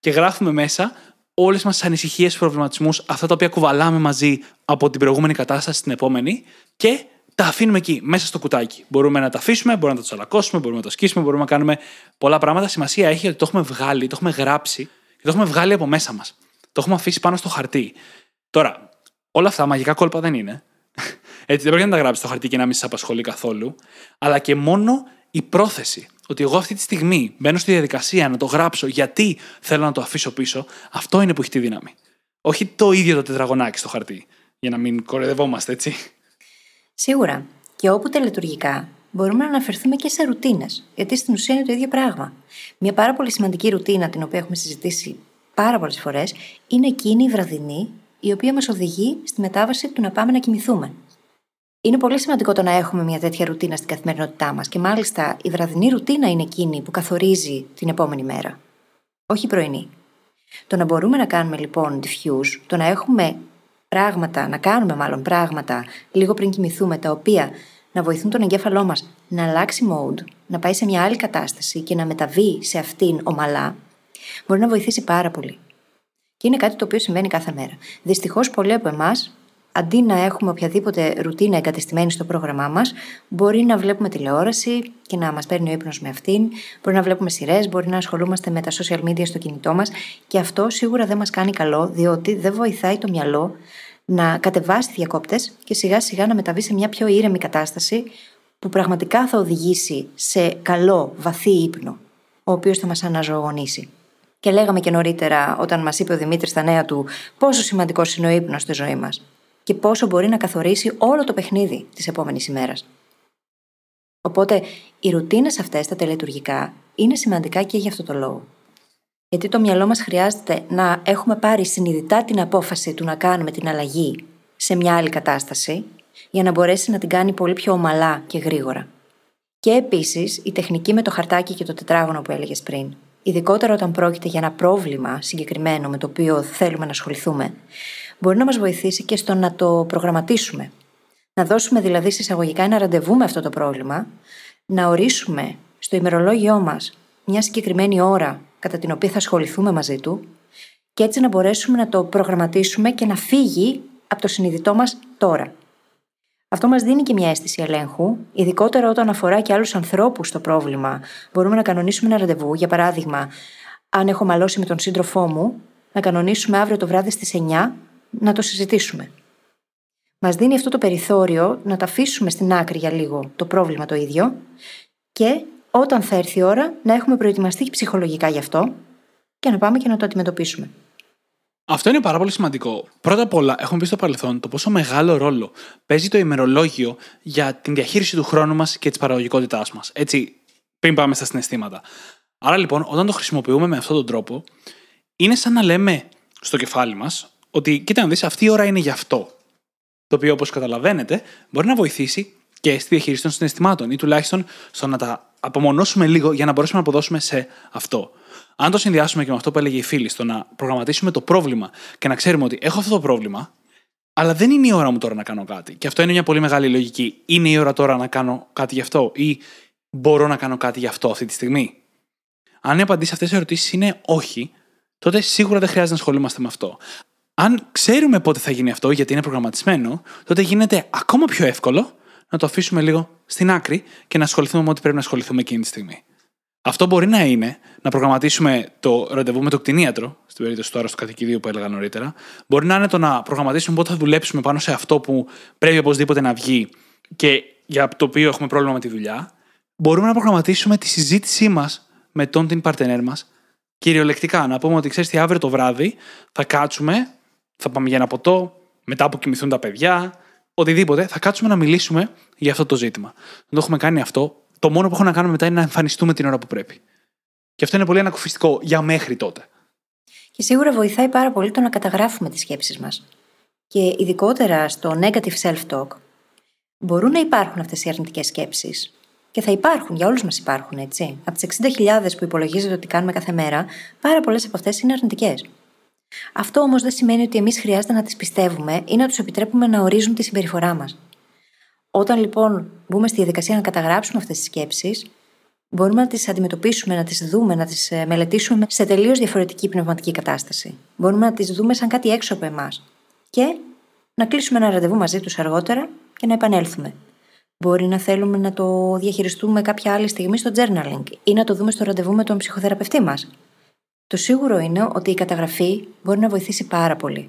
και γράφουμε μέσα όλες μας τις ανησυχίες, προβληματισμούς, αυτά τα οποία κουβαλάμε μαζί από την προηγούμενη κατάσταση στην επόμενη και τα αφήνουμε εκεί, μέσα στο κουτάκι. Μπορούμε να τα αφήσουμε, μπορούμε να το τσαλακώσουμε, μπορούμε να το σκίσουμε, μπορούμε να κάνουμε πολλά πράγματα. Σημασία έχει ότι το έχουμε βγάλει, το έχουμε γράψει και το έχουμε βγάλει από μέσα μας. Το έχουμε αφήσει πάνω στο χαρτί. Τώρα, όλα αυτά μαγικά κόλπα δεν είναι. Έτσι, δεν πρέπει να τα γράψεις στο χαρτί και να μην σα απασχολεί καθόλου. Αλλά και μόνο η πρόθεση. Ότι εγώ αυτή τη στιγμή μπαίνω στη διαδικασία να το γράψω γιατί θέλω να το αφήσω πίσω, αυτό είναι που έχει τη δύναμη. Όχι το ίδιο το τετραγωνάκι στο χαρτί. Για να μην κορεδευόμαστε, έτσι. Σίγουρα. Και όπου τελετουργικά μπορούμε να αναφερθούμε και σε ρουτίνες. Γιατί στην ουσία είναι το ίδιο πράγμα. Μια πάρα πολύ σημαντική ρουτίνα, την οποία έχουμε συζητήσει πάρα πολλές φορές, είναι εκείνη η βραδινή, η οποία μας οδηγεί στη μετάβαση του να πάμε να κοιμηθούμε. Είναι πολύ σημαντικό το να έχουμε μια τέτοια ρουτίνα στην καθημερινότητά μας και μάλιστα η βραδινή ρουτίνα είναι εκείνη που καθορίζει την επόμενη μέρα. Όχι η πρωινή. Το να μπορούμε να κάνουμε λοιπόν diffuse, το να έχουμε πράγματα, να κάνουμε μάλλον πράγματα λίγο πριν κοιμηθούμε, τα οποία να βοηθούν τον εγκέφαλό μας να αλλάξει mode, να πάει σε μια άλλη κατάσταση και να μεταβεί σε αυτήν ομαλά, μπορεί να βοηθήσει πάρα πολύ. Και είναι κάτι το οποίο συμβαίνει κάθε μέρα. Δυστυχώς, πολλοί από εμάς αντί να έχουμε οποιαδήποτε ρουτίνα εγκατεστημένη στο πρόγραμμά μας, μπορεί να βλέπουμε τηλεόραση και να μας παίρνει ο ύπνος με αυτήν, μπορεί να βλέπουμε σειρές, μπορεί να ασχολούμαστε με τα social media στο κινητό μας και αυτό σίγουρα δεν μας κάνει καλό, διότι δεν βοηθάει το μυαλό να κατεβάσει διακόπτες και σιγά σιγά να μεταβεί σε μια πιο ήρεμη κατάσταση που πραγματικά θα οδηγήσει σε καλό, βαθύ ύπνο, ο οποίος θα μας αναζωογονήσει. Και λέγαμε και νωρίτερα, όταν μας είπε ο Δημήτρης στα νέα του, πόσο σημαντικός είναι ο ύπνος στη ζωή μας και πόσο μπορεί να καθορίσει όλο το παιχνίδι της επόμενης ημέρας. Οπότε, οι ρουτίνες αυτές, τα τελετουργικά, είναι σημαντικά και για αυτό το λόγο. Γιατί το μυαλό μας χρειάζεται να έχουμε πάρει συνειδητά την απόφαση του να κάνουμε την αλλαγή σε μια άλλη κατάσταση, για να μπορέσει να την κάνει πολύ πιο ομαλά και γρήγορα. Και επίσης η τεχνική με το χαρτάκι και το τετράγωνο που έλεγες πριν. Ειδικότερα όταν πρόκειται για ένα πρόβλημα συγκεκριμένο με το οποίο θέλουμε να ασχοληθούμε, μπορεί να μας βοηθήσει και στο να το προγραμματίσουμε. Να δώσουμε δηλαδή συσσαγωγικά ένα ραντεβού με αυτό το πρόβλημα, να ορίσουμε στο ημερολόγιό μας μια συγκεκριμένη ώρα κατά την οποία θα ασχοληθούμε μαζί του και έτσι να μπορέσουμε να το προγραμματίσουμε και να φύγει από το συνειδητό μας τώρα. Αυτό μας δίνει και μια αίσθηση ελέγχου, ειδικότερα όταν αφορά και άλλους ανθρώπους το πρόβλημα. Μπορούμε να κανονίσουμε ένα ραντεβού, για παράδειγμα, αν έχω μαλώσει με τον σύντροφό μου, να κανονίσουμε αύριο το βράδυ στις 9 να το συζητήσουμε. Μας δίνει αυτό το περιθώριο να τα αφήσουμε στην άκρη για λίγο το πρόβλημα το ίδιο και όταν θα έρθει η ώρα να έχουμε προετοιμαστεί ψυχολογικά γι' αυτό και να πάμε και να το αντιμετωπίσουμε. Αυτό είναι πάρα πολύ σημαντικό. Πρώτα απ' όλα, έχουμε πει στο παρελθόν το πόσο μεγάλο ρόλο παίζει το ημερολόγιο για την διαχείριση του χρόνου μας και της παραγωγικότητάς μας. Έτσι, πριν πάμε στα συναισθήματα. Άρα λοιπόν, όταν το χρησιμοποιούμε με αυτόν τον τρόπο, είναι σαν να λέμε στο κεφάλι μας ότι, κοίτα να δεις, αυτή η ώρα είναι γι' αυτό. Το οποίο, όπως καταλαβαίνετε, μπορεί να βοηθήσει και στη διαχείριση των συναισθημάτων ή τουλάχιστον στο να τα απομονώσουμε λίγο για να μπορέσουμε να αποδώσουμε σε αυτό. Αν το συνδυάσουμε και με αυτό που έλεγε η φίλη, στο να προγραμματίσουμε το πρόβλημα και να ξέρουμε ότι έχω αυτό το πρόβλημα, αλλά δεν είναι η ώρα μου τώρα να κάνω κάτι. Και αυτό είναι μια πολύ μεγάλη λογική. Είναι η ώρα τώρα να κάνω κάτι γι' αυτό, ή μπορώ να κάνω κάτι γι' αυτό αυτή τη στιγμή; Αν η απαντήση σε αυτές τις ερωτήσεις είναι όχι, τότε σίγουρα δεν χρειάζεται να ασχολούμαστε με αυτό. Αν ξέρουμε πότε θα γίνει αυτό, γιατί είναι προγραμματισμένο, τότε γίνεται ακόμα πιο εύκολο να το αφήσουμε λίγο στην άκρη και να ασχοληθούμε με ό,τι πρέπει να ασχοληθούμε εκείνη τη στιγμή. Αυτό μπορεί να είναι να προγραμματίσουμε το ραντεβού με το κτηνίατρο, στην περίπτωση τώρα στο κατοικίδιο που έλεγα νωρίτερα. Μπορεί να είναι το να προγραμματίσουμε πότε θα δουλέψουμε πάνω σε αυτό που πρέπει οπωσδήποτε να βγει και για το οποίο έχουμε πρόβλημα με τη δουλειά. Μπορούμε να προγραμματίσουμε τη συζήτησή μας με τον την παρτενέρ μας κυριολεκτικά. Να πούμε ότι ξέρεις τι, αύριο το βράδυ θα κάτσουμε, θα πάμε για ένα ποτό, μετά που κοιμηθούν τα παιδιά, οτιδήποτε, θα κάτσουμε να μιλήσουμε για αυτό το ζήτημα. Δεν το έχουμε κάνει αυτό. Το μόνο που έχω να κάνουμε μετά είναι να εμφανιστούμε την ώρα που πρέπει. Και αυτό είναι πολύ ανακουφιστικό για μέχρι τότε. Και σίγουρα βοηθάει πάρα πολύ το να καταγράφουμε τις σκέψεις μας. Και ειδικότερα στο negative self-talk, μπορούν να υπάρχουν αυτές οι αρνητικές σκέψεις. Και θα υπάρχουν, για όλους μας υπάρχουν, έτσι. Από τις 60.000 που υπολογίζεται ότι κάνουμε κάθε μέρα, πάρα πολλές από αυτές είναι αρνητικές. Αυτό όμως δεν σημαίνει ότι εμείς χρειάζεται να τις πιστεύουμε ή να τους επιτρέπουμε να ορίζουν τη συμπεριφορά μας. Όταν λοιπόν μπούμε στη διαδικασία να καταγράψουμε αυτές τις σκέψεις, μπορούμε να τις αντιμετωπίσουμε, να τις δούμε, να τις ε, μελετήσουμε σε τελείως διαφορετική πνευματική κατάσταση. Μπορούμε να τις δούμε σαν κάτι έξω από εμάς. Και να κλείσουμε ένα ραντεβού μαζί τους αργότερα και να επανέλθουμε. Μπορεί να θέλουμε να το διαχειριστούμε κάποια άλλη στιγμή στο journaling ή να το δούμε στο ραντεβού με τον ψυχοθεραπευτή μας. Το σίγουρο είναι ότι η καταγραφή μπορεί να βοηθήσει πάρα πολύ.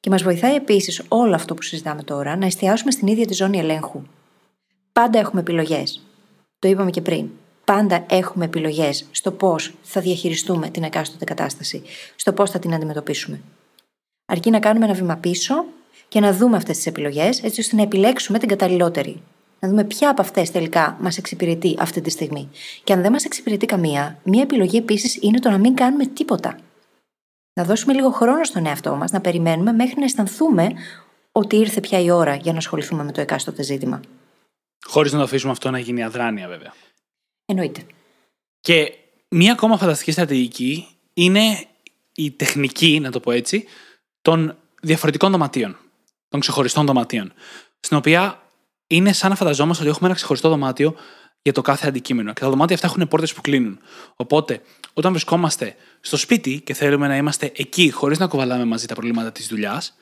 Και μας βοηθάει επίσης όλο αυτό που συζητάμε τώρα να εστιάσουμε στην ίδια τη ζώνη ελέγχου. Πάντα έχουμε επιλογές. Το είπαμε και πριν. Πάντα έχουμε επιλογές στο πώς θα διαχειριστούμε την εκάστοτε κατάσταση, στο πώς θα την αντιμετωπίσουμε. Αρκεί να κάνουμε ένα βήμα πίσω και να δούμε αυτές τις επιλογές, έτσι ώστε να επιλέξουμε την καταλληλότερη. Να δούμε ποια από αυτές τελικά μας εξυπηρετεί αυτή τη στιγμή. Και αν δεν μας εξυπηρετεί καμία, μία επιλογή επίσης είναι το να μην κάνουμε τίποτα. Να δώσουμε λίγο χρόνο στον εαυτό μας, να περιμένουμε μέχρι να αισθανθούμε ότι ήρθε πια η ώρα για να ασχοληθούμε με το εκάστοτε ζήτημα. Χωρίς να το αφήσουμε αυτό να γίνει αδράνεια, βέβαια. Εννοείται. Και μία ακόμα φανταστική στρατηγική είναι η τεχνική, να το πω έτσι, των διαφορετικών δωματίων. Των ξεχωριστών δωματίων. Στην οποία είναι σαν να φανταζόμαστε ότι έχουμε ένα ξεχωριστό δωμάτιο για το κάθε αντικείμενο. Και τα δωμάτια αυτά έχουν πόρτες που κλείνουν. Οπότε, όταν βρισκόμαστε στο σπίτι και θέλουμε να είμαστε εκεί χωρίς να κουβαλάμε μαζί τα προβλήματα της δουλειάς,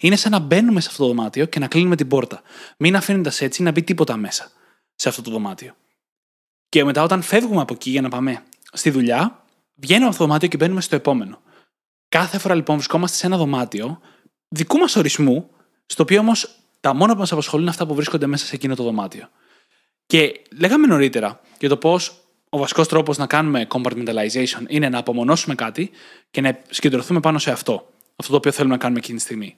είναι σαν να μπαίνουμε σε αυτό το δωμάτιο και να κλείνουμε την πόρτα. Μην αφήνοντας έτσι να μπει τίποτα μέσα σε αυτό το δωμάτιο. Και μετά, όταν φεύγουμε από εκεί για να πάμε στη δουλειά, βγαίνουμε από αυτό το δωμάτιο και μπαίνουμε στο επόμενο. Κάθε φορά λοιπόν βρισκόμαστε σε ένα δωμάτιο δικού μας ορισμού, στο οποίο όμως τα μόνα που μας απασχολούν είναι αυτά που βρίσκονται μέσα σε εκείνο το δωμάτιο. Και λέγαμε νωρίτερα για το πώς ο βασικός τρόπος να κάνουμε compartmentalization είναι να απομονώσουμε κάτι και να συγκεντρωθούμε πάνω σε αυτό. Αυτό το οποίο θέλουμε να κάνουμε εκείνη τη στιγμή.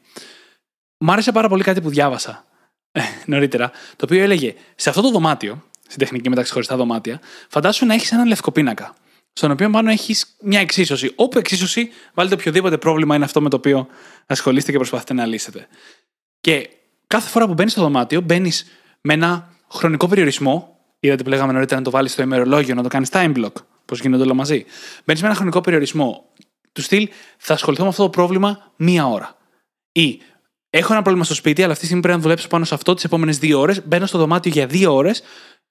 Μ' άρεσε πάρα πολύ κάτι που διάβασα ε, νωρίτερα, το οποίο έλεγε σε αυτό το δωμάτιο, στην τεχνική με τα ξεχωριστά δωμάτια, φαντάσου να έχεις έναν λευκοπίνακα. Στον οποίο πάνω έχεις μια εξίσωση. Όπου εξίσωση βάλετε οποιοδήποτε πρόβλημα είναι αυτό με το οποίο ασχολείστε και προσπαθείτε να λύσετε. Και κάθε φορά που μπαίνεις στο δωμάτιο, μπαίνεις με ένα χρονικό περιορισμό. Είδατε που λέγαμε νωρίτερα να το βάλεις στο ημερολόγιο, να το κάνεις time block. Πώς γίνονται όλα μαζί. Μπαίνεις με ένα χρονικό περιορισμό. Του στυλ, θα ασχοληθώ με αυτό το πρόβλημα μία ώρα. Ή έχω ένα πρόβλημα στο σπίτι, αλλά αυτή τη στιγμή πρέπει να δουλέψω πάνω σε αυτό τις επόμενες δύο ώρες. Μπαίνω στο δωμάτιο για δύο ώρες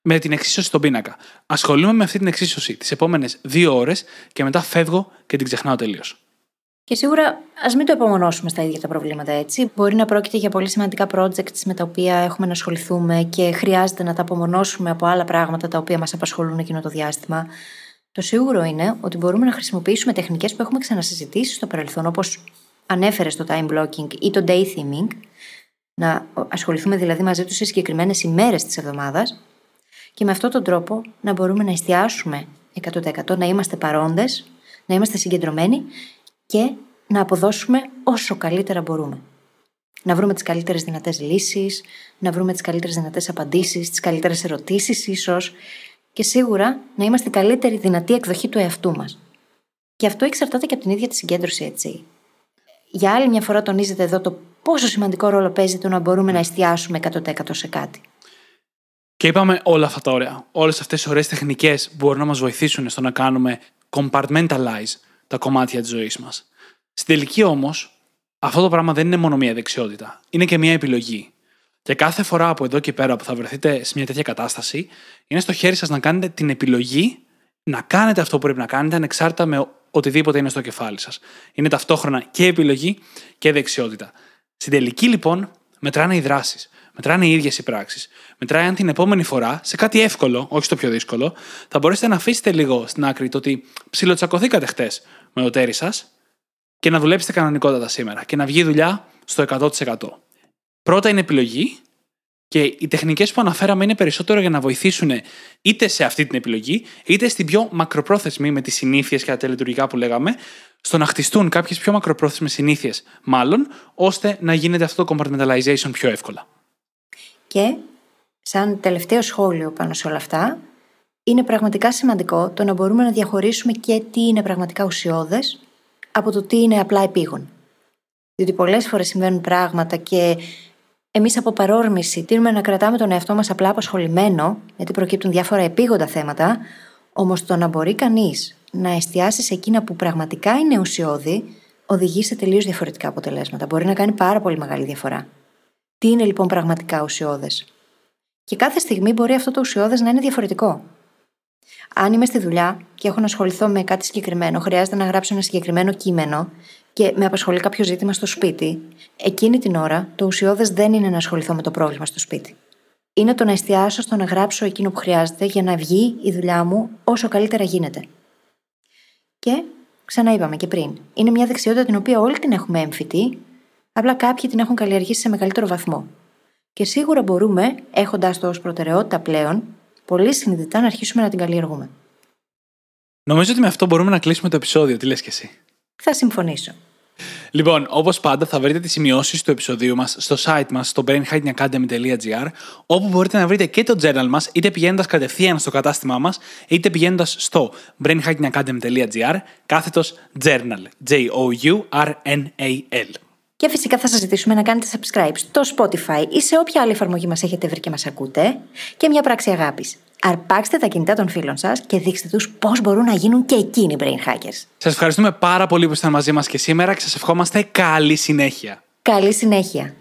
με την εξίσωση στον πίνακα. Ασχολούμαι με αυτή την εξίσωση τις επόμενες δύο ώρες και μετά φεύγω και την ξεχνάω τελείως. Και σίγουρα ας μην το απομονώσουμε στα ίδια τα προβλήματα έτσι. Μπορεί να πρόκειται για πολύ σημαντικά projects με τα οποία έχουμε να ασχοληθούμε και χρειάζεται να τα απομονώσουμε από άλλα πράγματα τα οποία μας απασχολούν εκείνο το διάστημα. Το σίγουρο είναι ότι μπορούμε να χρησιμοποιήσουμε τεχνικές που έχουμε ξανασυζητήσει στο παρελθόν, όπως ανέφερες στο time blocking ή το day theming, να ασχοληθούμε δηλαδή μαζί τους σε συγκεκριμένες ημέρες της εβδομάδας και με αυτόν τον τρόπο να μπορούμε να εστιάσουμε 100% να είμαστε παρόντες, να είμαστε συγκεντρωμένοι και να αποδώσουμε όσο καλύτερα μπορούμε. Να βρούμε τις καλύτερες δυνατές λύσεις, να βρούμε τις καλύτερες δυνατές απαντήσεις, τις καλύτερες ερωτήσεις ίσως και σίγουρα να είμαστε η καλύτερη δυνατή εκδοχή του εαυτού μας. Και αυτό εξαρτάται και από την ίδια τη συγκέντρωση, έτσι. Για άλλη μια φορά τονίζεται εδώ το πόσο σημαντικό ρόλο παίζει το να μπορούμε να εστιάσουμε 100% σε κάτι. Και είπαμε όλα αυτά τα ωραία. Όλες αυτές οι ωραίες τεχνικές μπορούν να μας βοηθήσουν στο να κάνουμε compartmentalize τα κομμάτια της ζωής μας. Στην τελική όμως, αυτό το πράγμα δεν είναι μόνο μία δεξιότητα. Είναι και μία επιλογή. Και κάθε φορά από εδώ και πέρα που θα βρεθείτε σε μια τέτοια κατάσταση, είναι στο χέρι σας να κάνετε την επιλογή να κάνετε αυτό που πρέπει να κάνετε, ανεξάρτητα με οτιδήποτε είναι στο κεφάλι σας. Είναι ταυτόχρονα και επιλογή και δεξιότητα. Στην τελική, λοιπόν, μετράνε οι δράσεις. Μετράνε οι ίδιες οι πράξεις. Μετράει αν την επόμενη φορά, σε κάτι εύκολο, όχι στο πιο δύσκολο, θα μπορέσετε να αφήσετε λίγο στην άκρη το ότι ψιλοτσακωθήκατε χτες με το τέρι σας και να δουλέψετε κανονικότατα σήμερα και να βγει η δουλειά στο 100%. Πρώτα είναι επιλογή και οι τεχνικές που αναφέραμε είναι περισσότερο για να βοηθήσουν είτε σε αυτή την επιλογή, είτε στην πιο μακροπρόθεσμη με τις συνήθειες και τα τελετουργικά που λέγαμε, στο να χτιστούν κάποιες πιο μακροπρόθεσμες συνήθειες, μάλλον, ώστε να γίνεται αυτό το compartmentalization πιο εύκολα. Και, σαν τελευταίο σχόλιο πάνω σε όλα αυτά, είναι πραγματικά σημαντικό το να μπορούμε να διαχωρίσουμε και τι είναι πραγματικά ουσιώδες από το τι είναι απλά επίγον. Διότι πολλές φορές συμβαίνουν πράγματα και εμείς από παρόρμηση τείνουμε να κρατάμε τον εαυτό μας απλά απασχολημένο, γιατί προκύπτουν διάφορα επίγοντα θέματα, όμως το να μπορεί κανείς να εστιάσει σε εκείνα που πραγματικά είναι ουσιώδη, οδηγεί σε τελείως διαφορετικά αποτελέσματα. Μπορεί να κάνει πάρα πολύ μεγάλη διαφορά. Τι είναι λοιπόν πραγματικά ουσιώδες; Και κάθε στιγμή μπορεί αυτό το ουσιώδες να είναι διαφορετικό. Αν είμαι στη δουλειά και έχω να ασχοληθώ με κάτι συγκεκριμένο, χρειάζεται να γράψω ένα συγκεκριμένο κείμενο και με απασχολεί κάποιο ζήτημα στο σπίτι, εκείνη την ώρα το ουσιώδες δεν είναι να ασχοληθώ με το πρόβλημα στο σπίτι. είναι το να εστιάσω στο να γράψω εκείνο που χρειάζεται για να βγει η δουλειά μου όσο καλύτερα γίνεται. Και ξαναείπαμε και πριν. Είναι μια δεξιότητα την οποία όλοι την έχουμε έμφυτη, απλά κάποιοι την έχουν καλλιεργήσει σε μεγαλύτερο βαθμό. Και σίγουρα μπορούμε, έχοντά το ως προτεραιότητα πλέον, πολύ συνειδητά να αρχίσουμε να την καλλιεργούμε. Νομίζω ότι με αυτό μπορούμε να κλείσουμε το επεισόδιο. Τι λες και εσύ; Θα συμφωνήσω. Λοιπόν, όπως πάντα, θα βρείτε τις σημειώσεις του επεισοδίου μας στο site μας στο brainhackingacademy.gr, όπου μπορείτε να βρείτε και το journal μας, είτε πηγαίνοντας κατευθείαν στο κατάστημά μας, είτε πηγαίνοντας στο brainhackingacademy.gr, κάθετος journal. J-O-U-R-N-A-L. Και φυσικά θα σας ζητήσουμε να κάνετε subscribe στο Spotify ή σε όποια άλλη εφαρμογή μας έχετε βρει και μας ακούτε. Και μια πράξη αγάπης. Αρπάξτε τα κινητά των φίλων σας και δείξτε τους πώς μπορούν να γίνουν και εκείνοι brain hackers. Σας ευχαριστούμε πάρα πολύ που ήσασταν μαζί μας και σήμερα και σας ευχόμαστε καλή συνέχεια. Καλή συνέχεια.